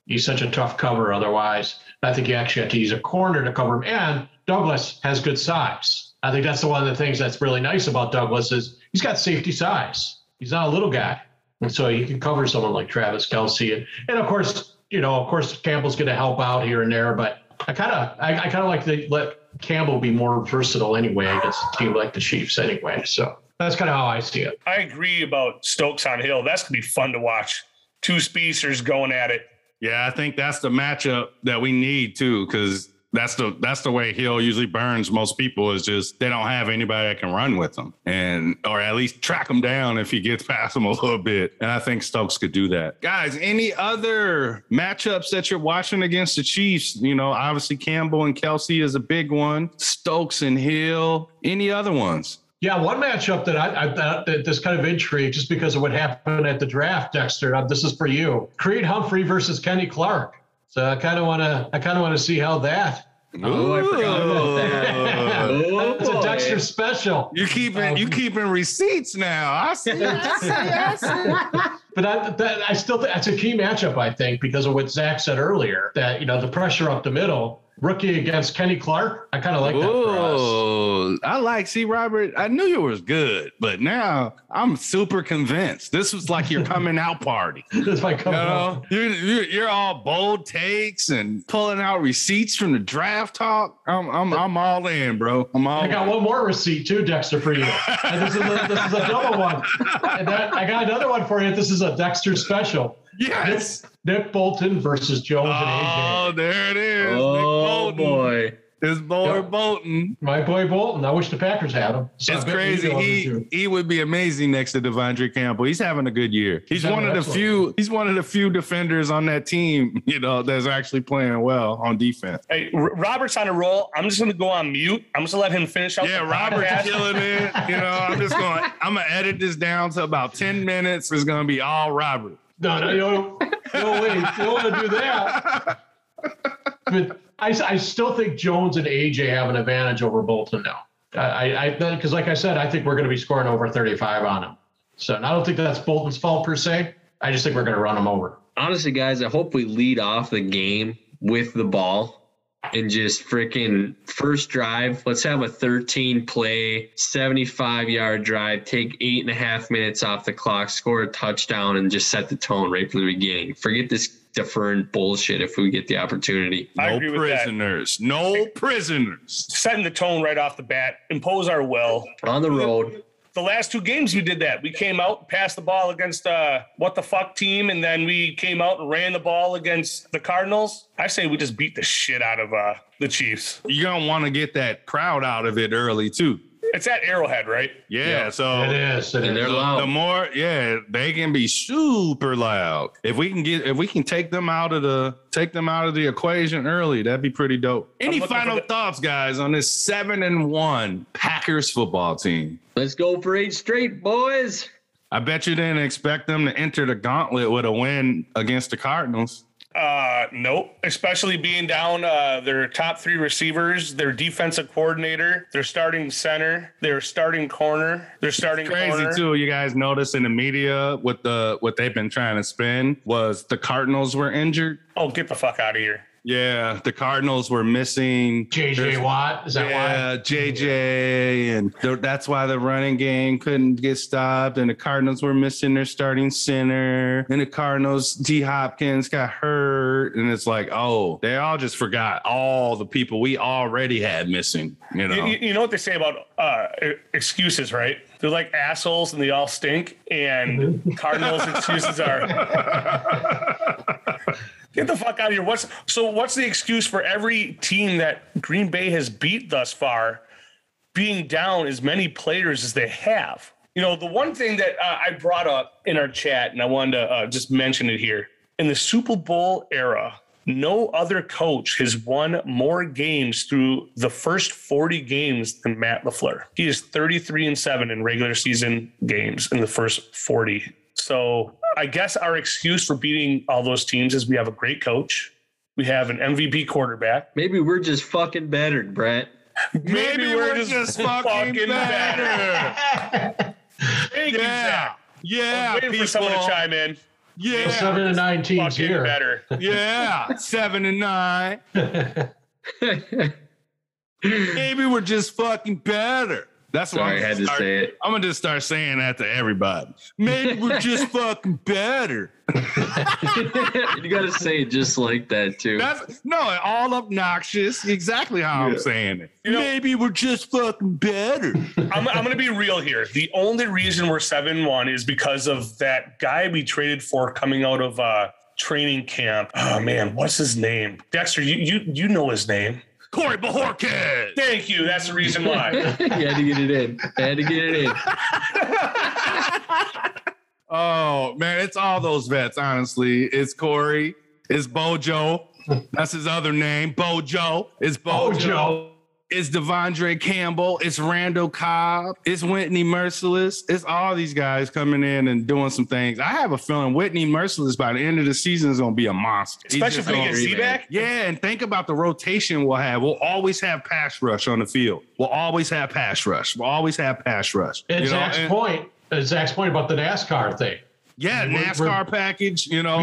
he's such a tough cover. Otherwise, I think you actually have to use a corner to cover him. And Douglas has good size. I think that's the one of the things that's really nice about Douglas is he's got safety size. He's not a little guy, and so he can cover someone like Travis Kelce. And, and of course, you know, of course, Campbell's going to help out here and there, but I kind of I, I kind of like to let Campbell be more versatile anyway against a team like the Chiefs anyway. So that's kind of how I see it. I agree about Stokes on Hill. That's gonna be fun to watch. Two speedsters going at it. Yeah, I think that's the matchup that we need too, because that's the that's the way Hill usually burns most people is just they don't have anybody that can run with them and or at least track them down if he gets past them a little bit. And I think Stokes could do that. Guys, any other matchups that you're watching against the Chiefs? You know, obviously Campbell and Kelce is a big one. Stokes and Hill. Any other ones? Yeah, one matchup that I, I that, this kind of intrigue just because of what happened at the draft, Dexter. Uh, this is for you: Creed Humphrey versus Kenny Clark. So I kind of want to I kind of want to see how that. Oh, I forgot about that. Oh, That's a boy. Dexter special. You keeping you keeping receipts now. I see. I see. I see. But I, that, I still think that's a key matchup, I think, because of what Zach said earlier that, you know, the pressure up the middle, rookie against Kenny Clark. I kind of like that. Ooh, I like. See, Robert, I knew you was good, but now I'm super convinced. This was like your coming out party. This might You come know, you're, you're you're all bold takes and pulling out receipts from the draft talk. I'm I'm I'm all in, bro. I'm all. I got in. one more receipt too, Dexter, for you. And this is a, this is a double one. And that, I got another one for you. This is a Dexter special. Yes. Nick Bolton versus Jones and Oh, AJ. there it is. Nick Oh Bolton. boy. His boy Yep. Bolton. My boy Bolton. I wish the Packers had him. So It's crazy. He he would be amazing next to De'Vondre Campbell. He's having a good year. He's, He's one of the excellent few. He's one of the few defenders on that team. You know that's actually playing well on defense. Hey, R- Robert's on a roll. I'm just going to go on mute. I'm just going to let him finish out. Yeah, the Robert's podcast. killing it. You know, I'm just going. to I'm gonna edit this down to about ten minutes. It's gonna be all Robert. No, no, no, no way. You don't want to do that. But I, I still think Jones and AJ have an advantage over Bolton now. I, I, because like I said, I think we're going to be scoring over 35 on him. So I don't think that's Bolton's fault per se. I just think we're going to run him over. Honestly, guys, I hope we lead off the game with the ball and just freaking first drive. Let's have a 13 play, 75 yard drive, take eight and a half minutes off the clock, score a touchdown, and just set the tone right from the beginning. Forget this deferring bullshit if we get the opportunity. I No agree with that. prisoners. No prisoners. Setting the tone right off the bat, impose our will. On the road, The last two games we did that. We came out, passed the ball against uh what the fuck team, and then we came out and ran the ball against the Cardinals. I say we just beat the shit out of uh the Chiefs. You're gonna want to get that crowd out of it early too. It's at Arrowhead, right? Yeah. So It is. It and they're is. loud. the more yeah they can be super loud if we can get if we can take them out of the take them out of the equation early that'd be pretty dope any final the- thoughts guys on this seven and one packers football team Let's go for eight straight, boys. i bet you didn't expect them to enter the gauntlet with a win against the cardinals Uh, nope. Especially being down uh, their top three receivers, their defensive coordinator, their starting center, their starting corner, their starting crazy corner. too you guys notice in the media what the what they've been trying to spin was the cardinals were injured Oh, get the fuck out of here! Yeah the cardinals were missing JJ Watt. Is that why? yeah, JJ, and th- that's why the running game couldn't get stopped. And the Cardinals were missing their starting center, and the Cardinals D Hopkins got hurt, and it's like, oh, they all just forgot all the people we already had missing. You know, You, you- you know what they say about uh, excuses, right? They're like assholes and they all stink. And Cardinals' excuses are get the fuck out of here. What's so? What's the excuse for every team that Green Bay has beat thus far, being down as many players as they have? You know, the one thing that uh, I brought up in our chat, and I wanted to uh, just mention it here. In the Super Bowl era, no other coach has won more games through the first 40 games than Matt LaFleur. He is 33 and 7 in regular season games in the first 40. So I guess our excuse for beating all those teams is we have a great coach. We have an MVP quarterback. Maybe we're just fucking battered, Brett. maybe, we're, just, fucking, fucking better. Thank you, yeah, Zach. yeah, I'm waiting for someone to chime in. Yeah, Seven and nine teams here. better. yeah, seven and nine. Maybe we're just fucking better. That's why I I'm had to start- say it. I'm gonna just start saying that to everybody. Maybe we're just fucking better. you got to say it just like that, too. That's no, all obnoxious. Exactly how I'm saying it. You know- Maybe we're just fucking better. I'm, I'm going to be real here. The only reason we're 7 1 is because of that guy we traded for coming out of uh, training camp. Oh, man, what's his name? Dexter, you, you, you know his name. Corey Bojorquez. Thank you. That's the reason why. you had to get it in. Had to get it in. Oh man, it's all those vets. Honestly, it's Corey. It's Bojo. That's his other name. Bojo. It's Oh, Bojo. Joe. It's De'Vondre Campbell. It's Randall Cobb. It's Whitney Mercilus. It's all these guys coming in and doing some things. I have a feeling Whitney Mercilus by the end of the season is going to be a monster. Especially just if we get Z back. yeah, and think about the rotation we'll have. We'll always have pass rush on the field. We'll always have pass rush. We'll always have pass rush. And You know, Zach's and- point, uh, Zach's point about the NASCAR thing. Yeah, NASCAR package. You know,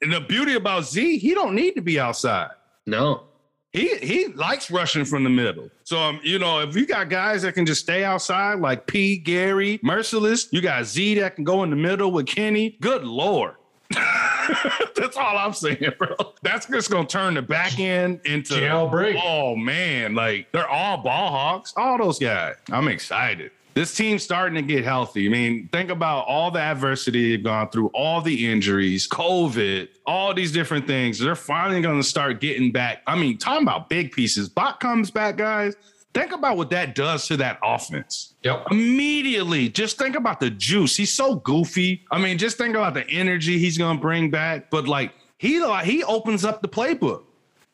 and the beauty about Z, he don't need to be outside. No. He he likes rushing from the middle. So um, you know, if you got guys that can just stay outside, like P, Gary, Mercilus, you got Z that can go in the middle with Kenny. Good lord. That's all I'm saying, bro. That's just gonna turn the back end into jailbreak. Oh man, like they're all ball hawks, all those guys. I'm excited. This team's starting to get healthy. I mean, think about all the adversity they've gone through, all the injuries, COVID, all these different things. They're finally going to start getting back. I mean, talking about big pieces. Bak comes back, guys. Think about what that does to that offense. Yep. Immediately, just think about the juice. He's so goofy. I mean, just think about the energy he's going to bring back. But like, he like he opens up the playbook.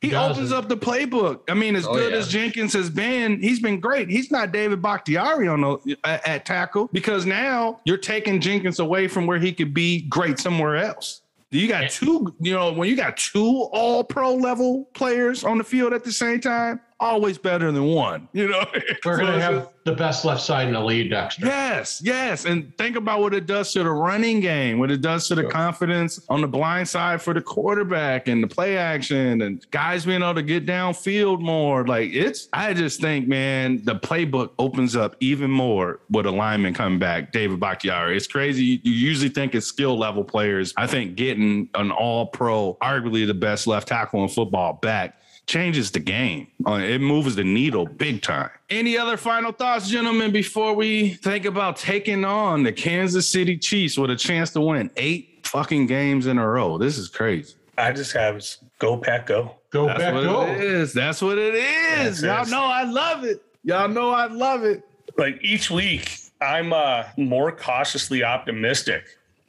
He opens up the playbook. I mean, as oh, good yeah. as Jenkins has been, he's been great. He's not David Bakhtiari on the, at, at tackle because now you're taking Jenkins away from where he could be great somewhere else. You got two, you know, when you got two all pro level players on the field at the same time, always better than one. You know, we're gonna have the best left side in the lead, Dexter. Yes, yes, and think about what it does to the running game, what it does to the sure. confidence on the blind side for the quarterback and the play action, and guys being able to get downfield more. Like it's, I just think, man, the playbook opens up even more with a lineman coming back, David Bakhtiari. It's crazy. You, you usually think it's skill level players. I think getting an All Pro, arguably the best left tackle in football, back changes the game. Uh, it moves the needle big time. Any other final thoughts, gentlemen, before we think about taking on the Kansas City Chiefs with a chance to win eight fucking games in a row? This is crazy. I just have go pack go. Go That's pack what go. It is. That's what it is. Y'all know I love it. Y'all know I love it. Like each week, I'm uh, more cautiously optimistic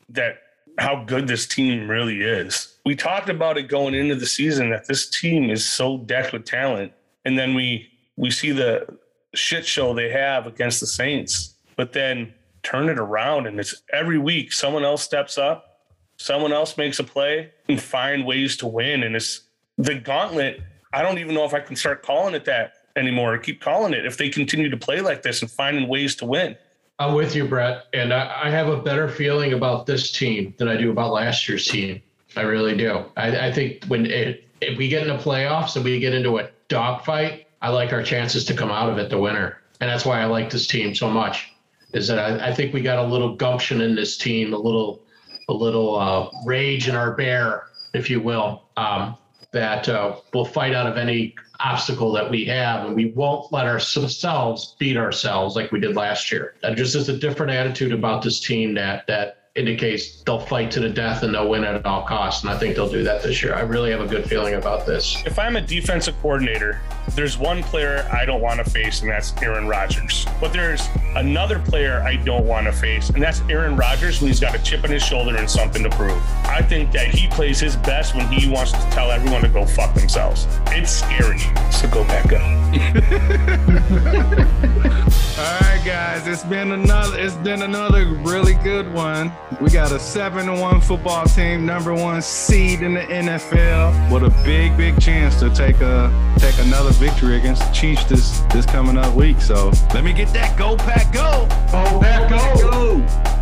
that how good this team really is. We talked about it going into the season that this team is so decked with talent, and then we we see the shit show they have against the Saints, but then turn it around and it's every week someone else steps up, someone else makes a play and find ways to win. And it's the gauntlet. I don't even know if I can start calling it that anymore. I keep calling it if they continue to play like this and finding ways to win. I'm with you, Brett, and I, I, have a better feeling about this team than I do about last year's team. I really do. I, I think when it, if we get into playoffs and we get into a dogfight, I like our chances to come out of it the winner, and that's why I like this team so much. Is that I, I think we got a little gumption in this team, a little, a little uh, rage in our bear, if you will. Um, that uh, will fight out of any obstacle that we have, and we won't let ourselves beat ourselves like we did last year. That just is a different attitude about this team that that indicates they'll fight to the death and they'll win at all costs. And I think they'll do that this year. I really have a good feeling about this. If I'm a defensive coordinator, there's one player I don't want to face, and that's Aaron Rodgers. But there's another player I don't want to face, and that's Aaron Rodgers when he's got a chip on his shoulder and something to prove. I think that he plays his best when he wants to tell everyone to go fuck themselves. It's scary. So go back up. All right, guys. It's been another. It's been another really good one. We got a seven to one football team, number one seed in the NFL, with a big, big chance to take a take another victory against the Chiefs this this coming up week. So let me get that go pack go. Go pack go. go.